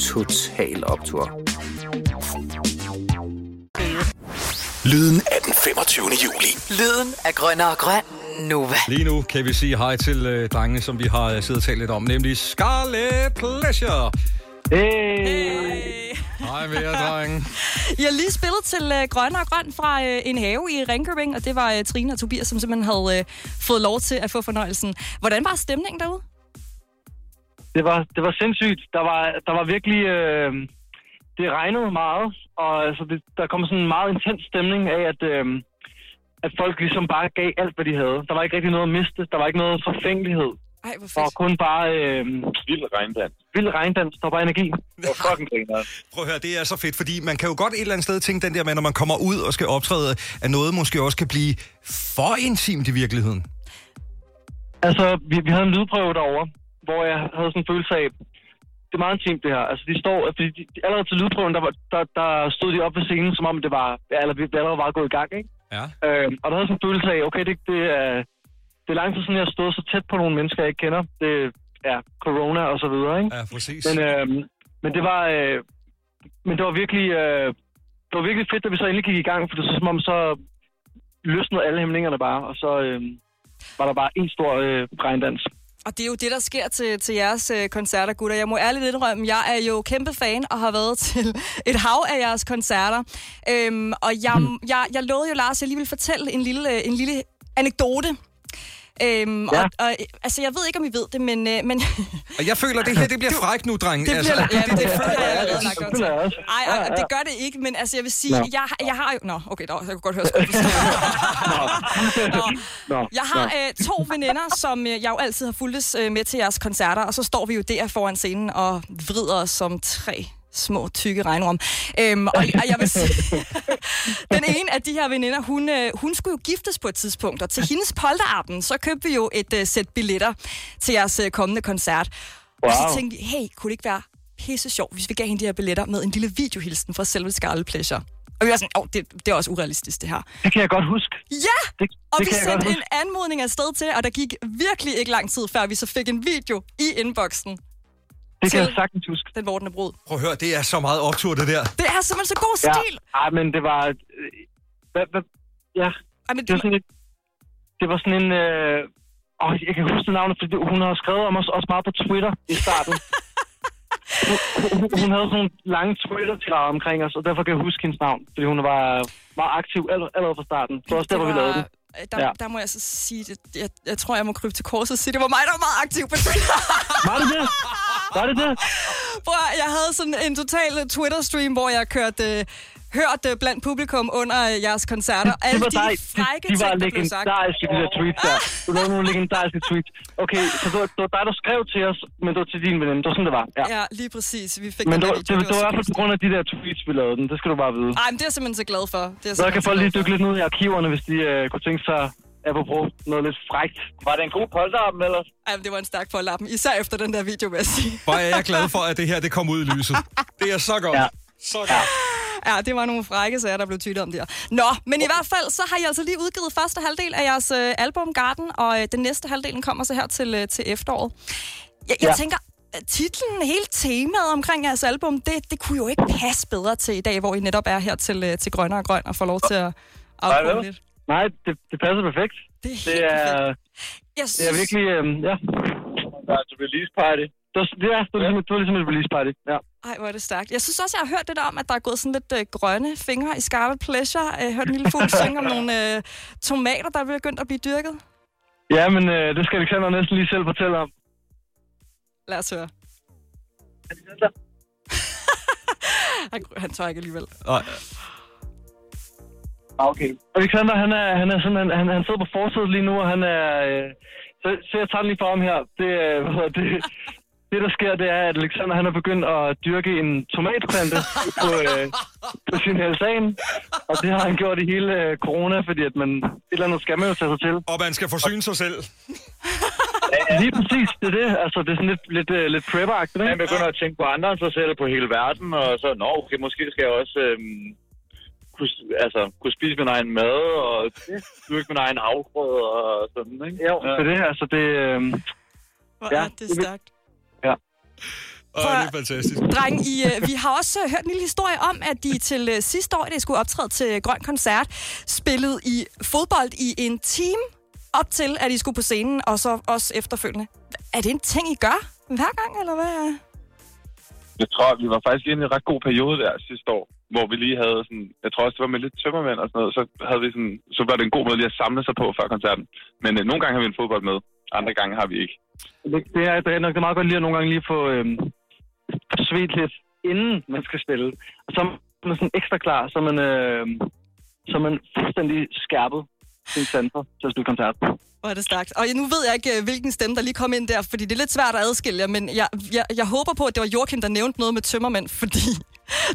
Total Optor. Lyden af den 25. juli. Lyden af Grønne og Grøn. Nova. Lige nu kan vi sige hej til øh, drengene, som vi har øh, siddet og talt lidt om, nemlig Scarlet Pleasure. Hey. Hej med jer, drenge. I har lige spillet til øh, Grønne og Grøn fra øh, en have i Ringkøbing, og det var øh, Trine og Tobias, som simpelthen havde øh, fået lov til at få fornøjelsen. Hvordan var stemningen derude? Det var, det var sindssygt. Der var, der var virkelig... Øh, det regnede meget, og altså, det, der kom sådan en meget intens stemning af, at, øh, at folk ligesom bare gav alt, hvad de havde. Der var ikke rigtig noget at miste. Der var ikke noget forfængelighed. Ej, hvor Der var kun bare... Øh, Vild regndans. vild regndans. Der var bare energi. Det var fucking griner. Prøv at høre, det er så fedt, fordi man kan jo godt et eller andet sted tænke den der med, når man kommer ud og skal optræde, at noget måske også kan blive for intimt i virkeligheden. Altså, vi, vi havde en lydprøve derovre, hvor jeg havde sådan en følelse af, det er meget intimt det her. Altså, de står, fordi de, de, allerede til lydprøven, der, var, der, der stod de op ved scenen, som om det var, ja, eller vi allerede var gået i gang, ikke? Ja. Øh, og der havde sådan en følelse af, okay, det, det, er, det er lang tid siden, jeg har stået så tæt på nogle mennesker, jeg ikke kender. Det er corona og så videre, ikke? Ja, præcis. Men, øh, men det var, øh, men det var virkelig, øh, det var virkelig fedt, da vi så endelig gik i gang, for det var som om så løsnede alle hæmningerne bare, og så øh, var der bare en stor øh, regndans. Og det er jo det, der sker til, til jeres øh, koncerter, gutter. Jeg må ærligt indrømme, jeg er jo kæmpe fan og har været til et hav af jeres koncerter. Øhm, og jeg, Hmm. jeg, jeg lovede jo, Lars, at jeg lige ville fortælle en lille, øh, en lille anekdote. Øhm, Ja. og, og, altså, jeg ved ikke, om I ved det, men... Øh, men Og jeg føler, det her det bliver frækt nu, drenge. Det bliver, altså, ja, det, det føler jeg allerede lagt til. også. Ej, ja. det gør det ikke, men altså, jeg vil sige, jeg, jeg har jo... Nå, okay, da, jeg kunne godt høre skuffelsen. Nå, Jeg har øh, to veninder, som øh, jeg jo altid har fulgtes øh, med til jeres koncerter, og så står vi jo der foran scenen og vrider os som tre små, tykke regnrum. Øhm, og, og jeg vil sige, den ene af de her veninder, hun, øh, hun skulle jo giftes på et tidspunkt, og til hendes polterarten, så købte vi jo et øh, sæt billetter til jeres øh, kommende koncert. Og Wow. så tænkte vi, hey, kunne det ikke være pisse sjovt, hvis vi gav hende de her billetter med en lille videohilsen fra selve Scarlet Pleasure? Og vi var sådan, åh, oh, det, det er også urealistisk, det her. Det kan jeg godt huske. Ja! Det, Og det vi sendte en anmodning afsted til, og der gik virkelig ikke lang tid, før vi så fik en video i inboxen. Det kan jeg sagtens huske. Den vortende brud. Prøv at høre, det er så meget optur, det der. Det er simpelthen så god stil. Ja, ej, men det var... øh, Hvad, hvad, ja, Ej, men det var sådan lidt... Det var sådan en... Øh, åh, jeg kan huske navnet, fordi hun har skrevet om os også meget på Twitter i starten. hun, hun, hun havde sådan nogle lange twitter omkring os, og derfor kan jeg huske hendes navn. Fordi hun var meget aktiv allerede, fra starten. Det var også derfor, vi lavede den. øh, Der, Ja. ja. der må jeg så sige, det, jeg, jeg tror, jeg må krybe til korset og sige, det var mig, der var meget aktiv på Twitter. Var det det? Var det det? At- jeg havde sådan en total Twitter-stream, hvor jeg kørte... Øh, hørt blandt publikum under øh, jeres koncerter. Det Alle var de dig. frække De, de var ting, legendariske, de der tweets der. Du lavede nogle legendariske tweets. Okay, så det var, det var dig, der skrev til os, men det var til din veninde. Det var sådan, det var. Ja. Ja, lige præcis. Vi fik Men det var, det, det var i hvert fald på grund af de der tweets, vi lavede den. Det skal du bare vide. Ej, men det er jeg simpelthen så glad for. Det er jeg Så kan simpelthen folk lige dykke lidt ned i arkiverne, hvis de uh, kunne tænke sig apropos noget lidt frægt. Var det en god polterarm, eller? Ej, men det var en stærk forlappen. Især efter den der video, vil jeg sige. Hvor er jeg glad for, at det her det kom ud i lyset. Det er så godt. Ja. Så godt. Ja, det var nogle frække sager, der blev tydet om der. Nå, men i hvert fald, så har I altså lige udgivet første halvdel af jeres øh, album Garden, og øh, den næste halvdel kommer så her til, øh, til efteråret. Jeg, jeg Ja. tænker, øh, titlen, hele temaet omkring jeres album, det, det kunne jo ikke passe bedre til i dag, hvor I netop er her til, øh, til Grønne og Grøn og får lov til at afprøve lidt. Nej, det, det passer perfekt. Det er, det er, Jeg det er virkelig, øh, ja. Der er et release party. Det var, ja, det var, ligesom, det var ligesom et release party. Ja. Ej, hvor er det stærkt. Jeg synes også, jeg har hørt det der om, at der er gået sådan lidt øh, grønne fingre i Scarlet Pleasure. Jeg har hørt en lille fugl synge om nogle øh, tomater, der er begyndt at blive dyrket. Ja, men øh, det skal Alexander næsten lige selv fortælle om. Lad os høre. han, han tør ikke alligevel. Nej. Ah, Okay. Alexander, han er, han er sådan, han, han, sidder på forsædet lige nu, og han er... Øh, så, så jeg tager den lige for ham her. Det, øh, det, det, der sker, det er, at Alexander han er begyndt at dyrke en tomatplante på, øh, på sin altan. Og det har han gjort i hele øh, corona, fordi at man, et eller andet skal man jo tage sig til. Og man skal forsyne sig selv. Lige præcis, det er det. Altså, det er sådan lidt, lidt, øh, lidt prepper-agtigt, ikke? Man begynder at tænke på andre end sig selv, på hele verden, og så, nå, okay, måske skal jeg også øhm, kunne, altså, kunne spise min egen mad, og dyrke min egen afgrøde og sådan, ikke? Jo, så det her, altså det... Øh, Hvor ja, er det stærkt. Ja. Åh, det er fantastisk. Dreng, I, øh, vi har også øh, hørt en lille historie om, at de til øh, sidste år, da I skulle optræde til Grøn Koncert, spillede i fodbold i en time op til, at I skulle på scenen, og så også efterfølgende. Er det en ting, I gør hver gang, eller hvad? Jeg tror, vi var faktisk inde i en ret god periode der sidste år, hvor vi lige havde sådan, jeg tror også, det var med lidt tømmermænd og sådan noget, så, havde vi sådan, så var det en god måde lige at samle sig på før koncerten. Men øh, nogle gange har vi en fodbold med, andre gange har vi ikke. Det, det, er, det er nok det er meget godt lige at nogle gange lige få øh, svedt lidt, inden man skal spille. Og så er man sådan ekstra klar, så er man, øh, så er man fuldstændig skærpet sin center til at spille koncert. Hvor er det stærkt. Og nu ved jeg ikke, øh, hvilken stemme, der lige kom ind der, fordi det er lidt svært at adskille jer, men jeg, jeg, jeg håber på, at det var Joachim, der nævnte noget med tømmermænd, fordi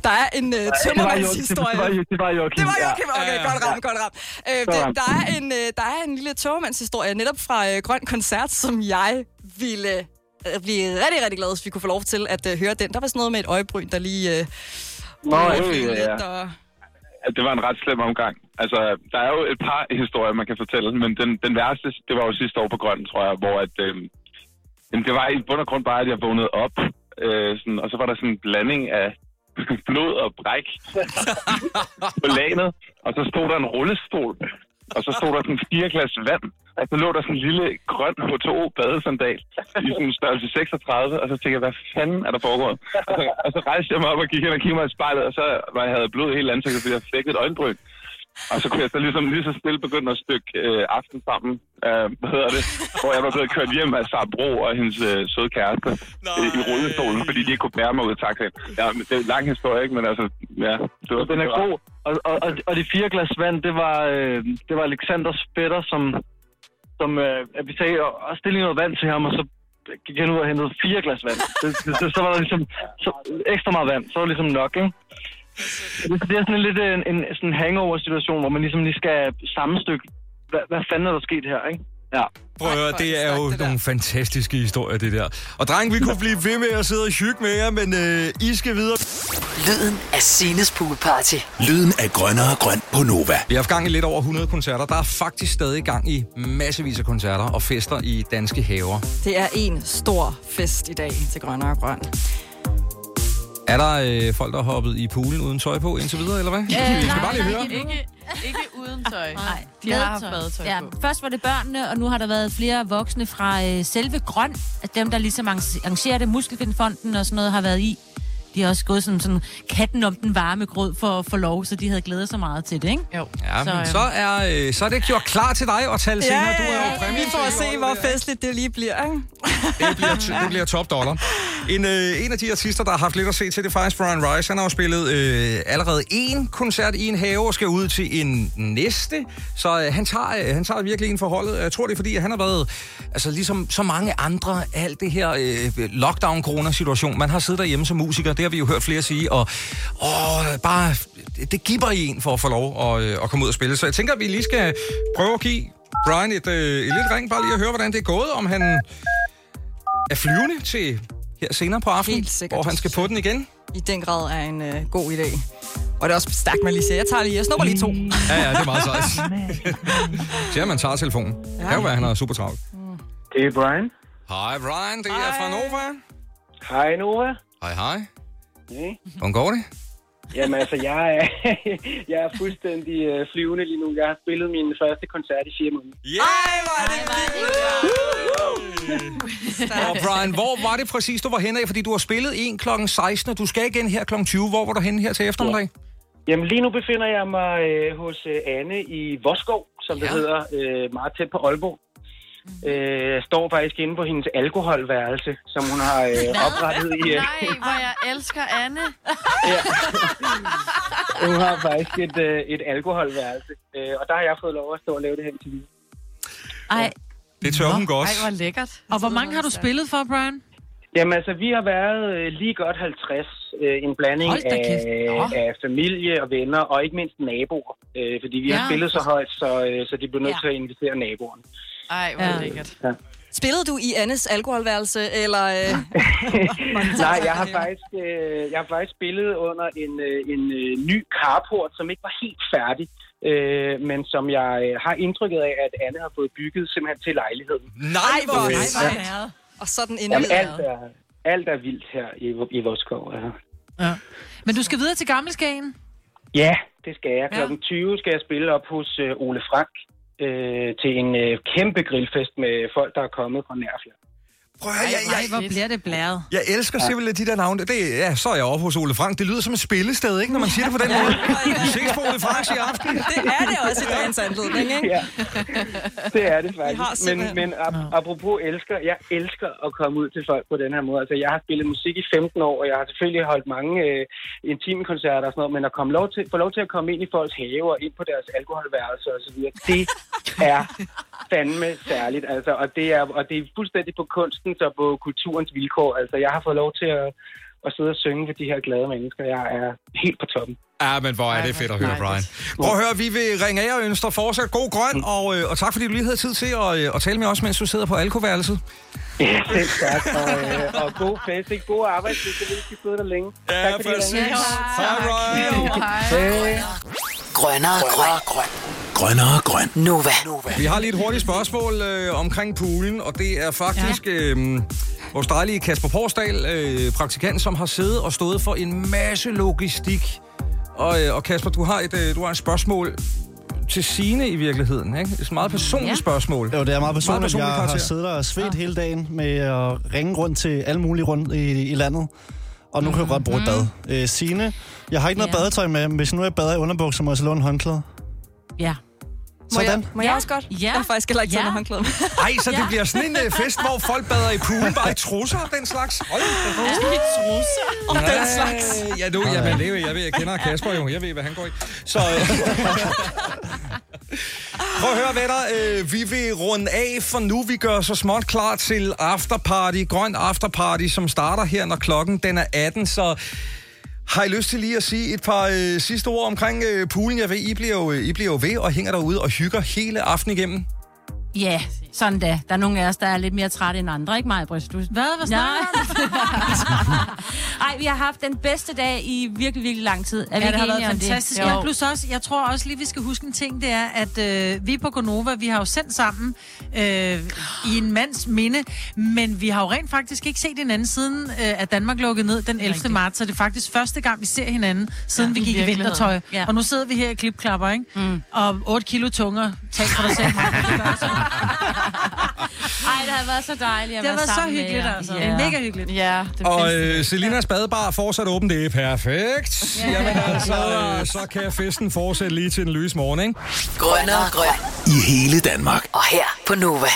der er en uh, tømmermandshistorie. Det var, Jo- det var Joachim. Det var Joachim, okay, Ja, ja, godt ja. ramt, godt ramt. Øh, Så det, der, er en, øh, der er en lille tømmermandshistorie, netop fra øh, Grøn Koncert, som jeg ville øh, blive rigtig, rigtig glad, hvis vi kunne få lov til at øh, høre den. Der var sådan noget med et øjebryn, der lige... Øh, Nå, øh, ja, ja, og... det var en ret slem omgang. Altså, der er jo et par historier, man kan fortælle, men den, den værste, det var jo sidste år på Grøn, tror jeg, hvor at, øh, det var i bund og grund bare, at jeg vågnede op, øh, sådan, og så var der sådan en blanding af blod og bræk på lanet, og så stod der en rullestol, og så stod der sådan fire glas vand, og så lå der sådan en lille grøn H2O badesandal i sådan en størrelse 36, og så tænkte jeg, hvad fanden er der foregået? Og så, og så rejste jeg mig op og gik hen og kiggede mig i spejlet, og så var jeg havde blod i hele ansigtet, fordi jeg fik et øjenbryn. Og så kunne jeg så ligesom lige så stille begynde at stykke øh, aften sammen, øh, hvad hedder det, hvor jeg var blevet kørt hjem af Sara Bro og hendes øh, søde kæreste øh, i rullestolen, fordi de ikke kunne bære mig ud af taxaen. Ja, men det er en lang historie, ikke? Men altså, ja. Det var, Den er god. Og, og, og, og de fire glas vand, det var, øh, det var Alexanders fætter, som, som øh, vi sagde, og, og stille noget vand til ham, og så gik han ud og hentede fire glas vand. Det, det, det, så var der ligesom så, ekstra meget vand, så var det ligesom nok, ikke? Det, det er sådan lidt en, en sådan hangover-situation, hvor man ligesom lige skal sammenstykke, hvad, hvad fanden er der sket her, ikke? Ja. Prøv at høre, det er jo nogle fantastiske historier, det der. Og dreng, vi kunne blive ved med at sidde og hygge med jer, men øh, I skal videre. Lyden af Sines Poolparty. Lyden af grønnere grøn på Nova. Vi har haft gang i lidt over 100 koncerter. Der er faktisk stadig gang i massevis af koncerter og fester i danske haver. Det er en stor fest i dag til Grønne og Grøn. Er der øh, folk, der har hoppet i poolen uden tøj på indtil videre, eller hvad? vi skal bare lige høre. Ikke, ikke uden tøj. Nej, De har haft badetøj ja, på. Først var det børnene, og nu har der været flere voksne fra øh, selve Grøn, at dem, der ligesom arrangerer det, Muskelfindfonden og sådan noget, har været i. De har også gået som sådan katten om den varme grød for at få lov, så de havde glædet sig meget til det, ikke? Jo. Ja, men øhm, så er, øh, så er det gjort klar til dig at tale senere. Du er jo præmie Vi får at se, hvor festligt det lige bliver, ikke? Det bliver, det bliver top dollar. En, øh, en af de artister, der har haft lidt at se til, det er faktisk Brian Rice. Han har jo spillet øh, allerede en koncert i en have og skal ud til en næste. Så øh, han, tager, øh, han tager virkelig en forholdet. Jeg tror, det er fordi, at han har været, altså ligesom så mange andre, alt det her øh, lockdown-corona-situation. Man har siddet derhjemme som musiker, det har vi jo hørt flere sige, og åh, bare, det, giver i en for at få lov at, øh, at komme ud og spille. Så jeg tænker, at vi lige skal prøve at give Brian et, øh, et lille ring, bare lige at høre, hvordan det er gået, om han er flyvende til her senere på aftenen, Helt sikkert. hvor han skal på den igen. I den grad er en øh, god idé. Og det er også stærkt, man lige siger. Jeg tager lige, jeg snupper lige to. Ja, ja, det er meget sejt. Ser man tager telefonen. Ja. Det kan jo være, han er super travlt. Det er Brian. Hej Brian, det er fra Nova. Hej Nova. Hej hej. Ja. Hvordan går det? Jamen altså, jeg er, jeg er fuldstændig øh, flyvende lige nu. Jeg har spillet min første koncert i fire måneder. Yeah! hvor er det Og Brian, hvor var det præcis, du var henne af? Fordi du har spillet en kl. 16, og du skal igen her kl. 20. Hvor var du henne her til eftermiddag? Jamen lige nu befinder jeg mig øh, hos øh, Anne i Voskov, som det Ja. hedder, øh, meget tæt på Aalborg. Øh, jeg står faktisk inde på hendes alkoholværelse, som hun har øh, oprettet i... Øh, Nej, hvor jeg elsker Anne. hun har faktisk et, øh, et alkoholværelse, øh, og der har jeg fået lov at stå og lave det her interview. Ej, Det tør hun godt. Ej, hvor lækkert. og hvor mange har du spillet for, Brian? Jamen altså, vi har været øh, lige godt 50. Øh, en blanding af, af familie og venner, og ikke mindst naboer. Øh, fordi vi har Ja. spillet så højt, så, øh, så de blev nødt Ja. til at invitere naboerne. Ej, hvor Ja. lækkert. Ja. Spillede du i Annes alkoholværelse, eller... Øh... Nej, jeg har faktisk, øh, jeg har faktisk spillet under en, øh, en øh, ny carport, som ikke var helt færdig. Øh, men som jeg øh, har indtrykket af, at Anne har fået bygget simpelthen til lejligheden. Nej, hvor nej, ja. hvor Og sådan en Jamen, alt er, alt er vildt her i, i vores skov. Ja. Ja. Men du skal videre til Gammelskagen. ja, det skal jeg. Ja. Klokken 20 skal jeg spille op hos øh, Ole Frank øh, til en øh, kæmpe grillfest med folk, der er kommet fra Nærfjord. Prøv at høre, jeg, Nej, hvor bliver det blæret. Jeg elsker simpelthen de der navne. Det, ja, så er jeg oppe hos Ole Frank. Det lyder som et spillested, ikke, når man siger det på den måde. Vi ses på Ole Franks i aften. Det er det også i dagens anledning, ikke? Ja, det er det faktisk. Men, men ap- apropos elsker, jeg elsker at komme ud til folk på den her måde. Altså, jeg har spillet musik i 15 år, og jeg har selvfølgelig holdt mange øh, intime koncerter og sådan noget, men at komme lov til, få lov til at komme ind i folks have og ind på deres alkoholværelser og så videre, det er fandme særligt. Altså, og, det er, og det er fuldstændig på kunsten og på kulturens vilkår. Altså, jeg har fået lov til at, at sidde og synge for de her glade mennesker. Jeg er helt på toppen. Ja, men hvor er det fedt at høre, Brian. Prøv at høre, vi vil ringe af og ønske dig fortsat god grøn, og, øh, og tak fordi du lige havde tid til at, øh, at tale med os, mens du sidder på alkoværelset. Ja, selv tak. Og, øh, og god fest, ikke? God arbejdstid, så vi skal sidde der længe. Ja, tak, fordi I præcis. Hej, Brian. Hej. Grønnere grøn. grøn. Grønnere grøn. Nova. Vi har lige et hurtigt spørgsmål øh, omkring poolen, og det er faktisk øh, vores dejlige Kasper Porsdal, øh, praktikant, som har siddet og stået for en masse logistik. Og, øh, og Kasper, du har et, øh, du har et spørgsmål til Sine i virkeligheden, ikke? Det er et meget personligt Ja. spørgsmål. Jo, det er meget personligt. personligt jeg har karakter. siddet og svedt hele dagen med at ringe rundt til alle mulige rundt i, i landet. Og nu kan jeg godt bruge et bad. Øh, Signe, jeg har ikke noget Ja. badetøj med. Hvis nu jeg bader i underbukser, må jeg så låne håndklæde. Ja. Må jeg, Sådan. må jeg også godt? Ja. Jeg har faktisk heller ikke taget Ja. ja. håndklæde med. Ej, så det Ja. bliver sådan en øh, fest, hvor folk bader i poolen bare i trusser og den slags. Hold da Og den slags. Ja, du, jamen, det, er jo- jeg ved, jeg kender Kasper jo. Jeg ved, hvad han går i. Så øh, prøv at høre, venner. Øh, vi vil runde af, for nu vi gør så småt klar til afterparty. Grøn afterparty, som starter her, når klokken den er 18. Så har I lyst til lige at sige et par øh, sidste ord omkring øh, poolen? Jeg ved, I bliver, jo, øh, I bliver jo ved og hænger derude og hygger hele aftenen igennem. Ja, sådan da. Der er nogle af os, der er lidt mere trætte end andre, ikke mig, Britt? Du... Hvad? Hvad snakker Ej, vi har haft den bedste dag i virkelig, virkelig lang tid. Er vi ja, ikke det har været fantastisk. Det? Ja, plus også, jeg tror også lige, vi skal huske en ting, det er, at øh, vi på Gonova, vi har jo sendt sammen øh, i en mands minde, men vi har jo rent faktisk ikke set hinanden siden, øh, at Danmark lukkede ned den 11. marts, så det er faktisk første gang, vi ser hinanden, siden Ja, vi gik i vintertøj. Ja. Og nu sidder vi her i klipklapper, ikke? Mm. Og 8 kilo tunger. Tal for dig selv, Ej, det har været så dejligt at Det være været så sammen med hyggeligt, jer. altså. Det er mega hyggeligt. Ja, det Og øh, Selinas badebar er fortsat åben, det er perfekt. Ja. Jamen altså, øh, så kan festen fortsætte lige til den lyse morgen, ikke? Grønnere grøn. I hele Danmark. Og her på Nova.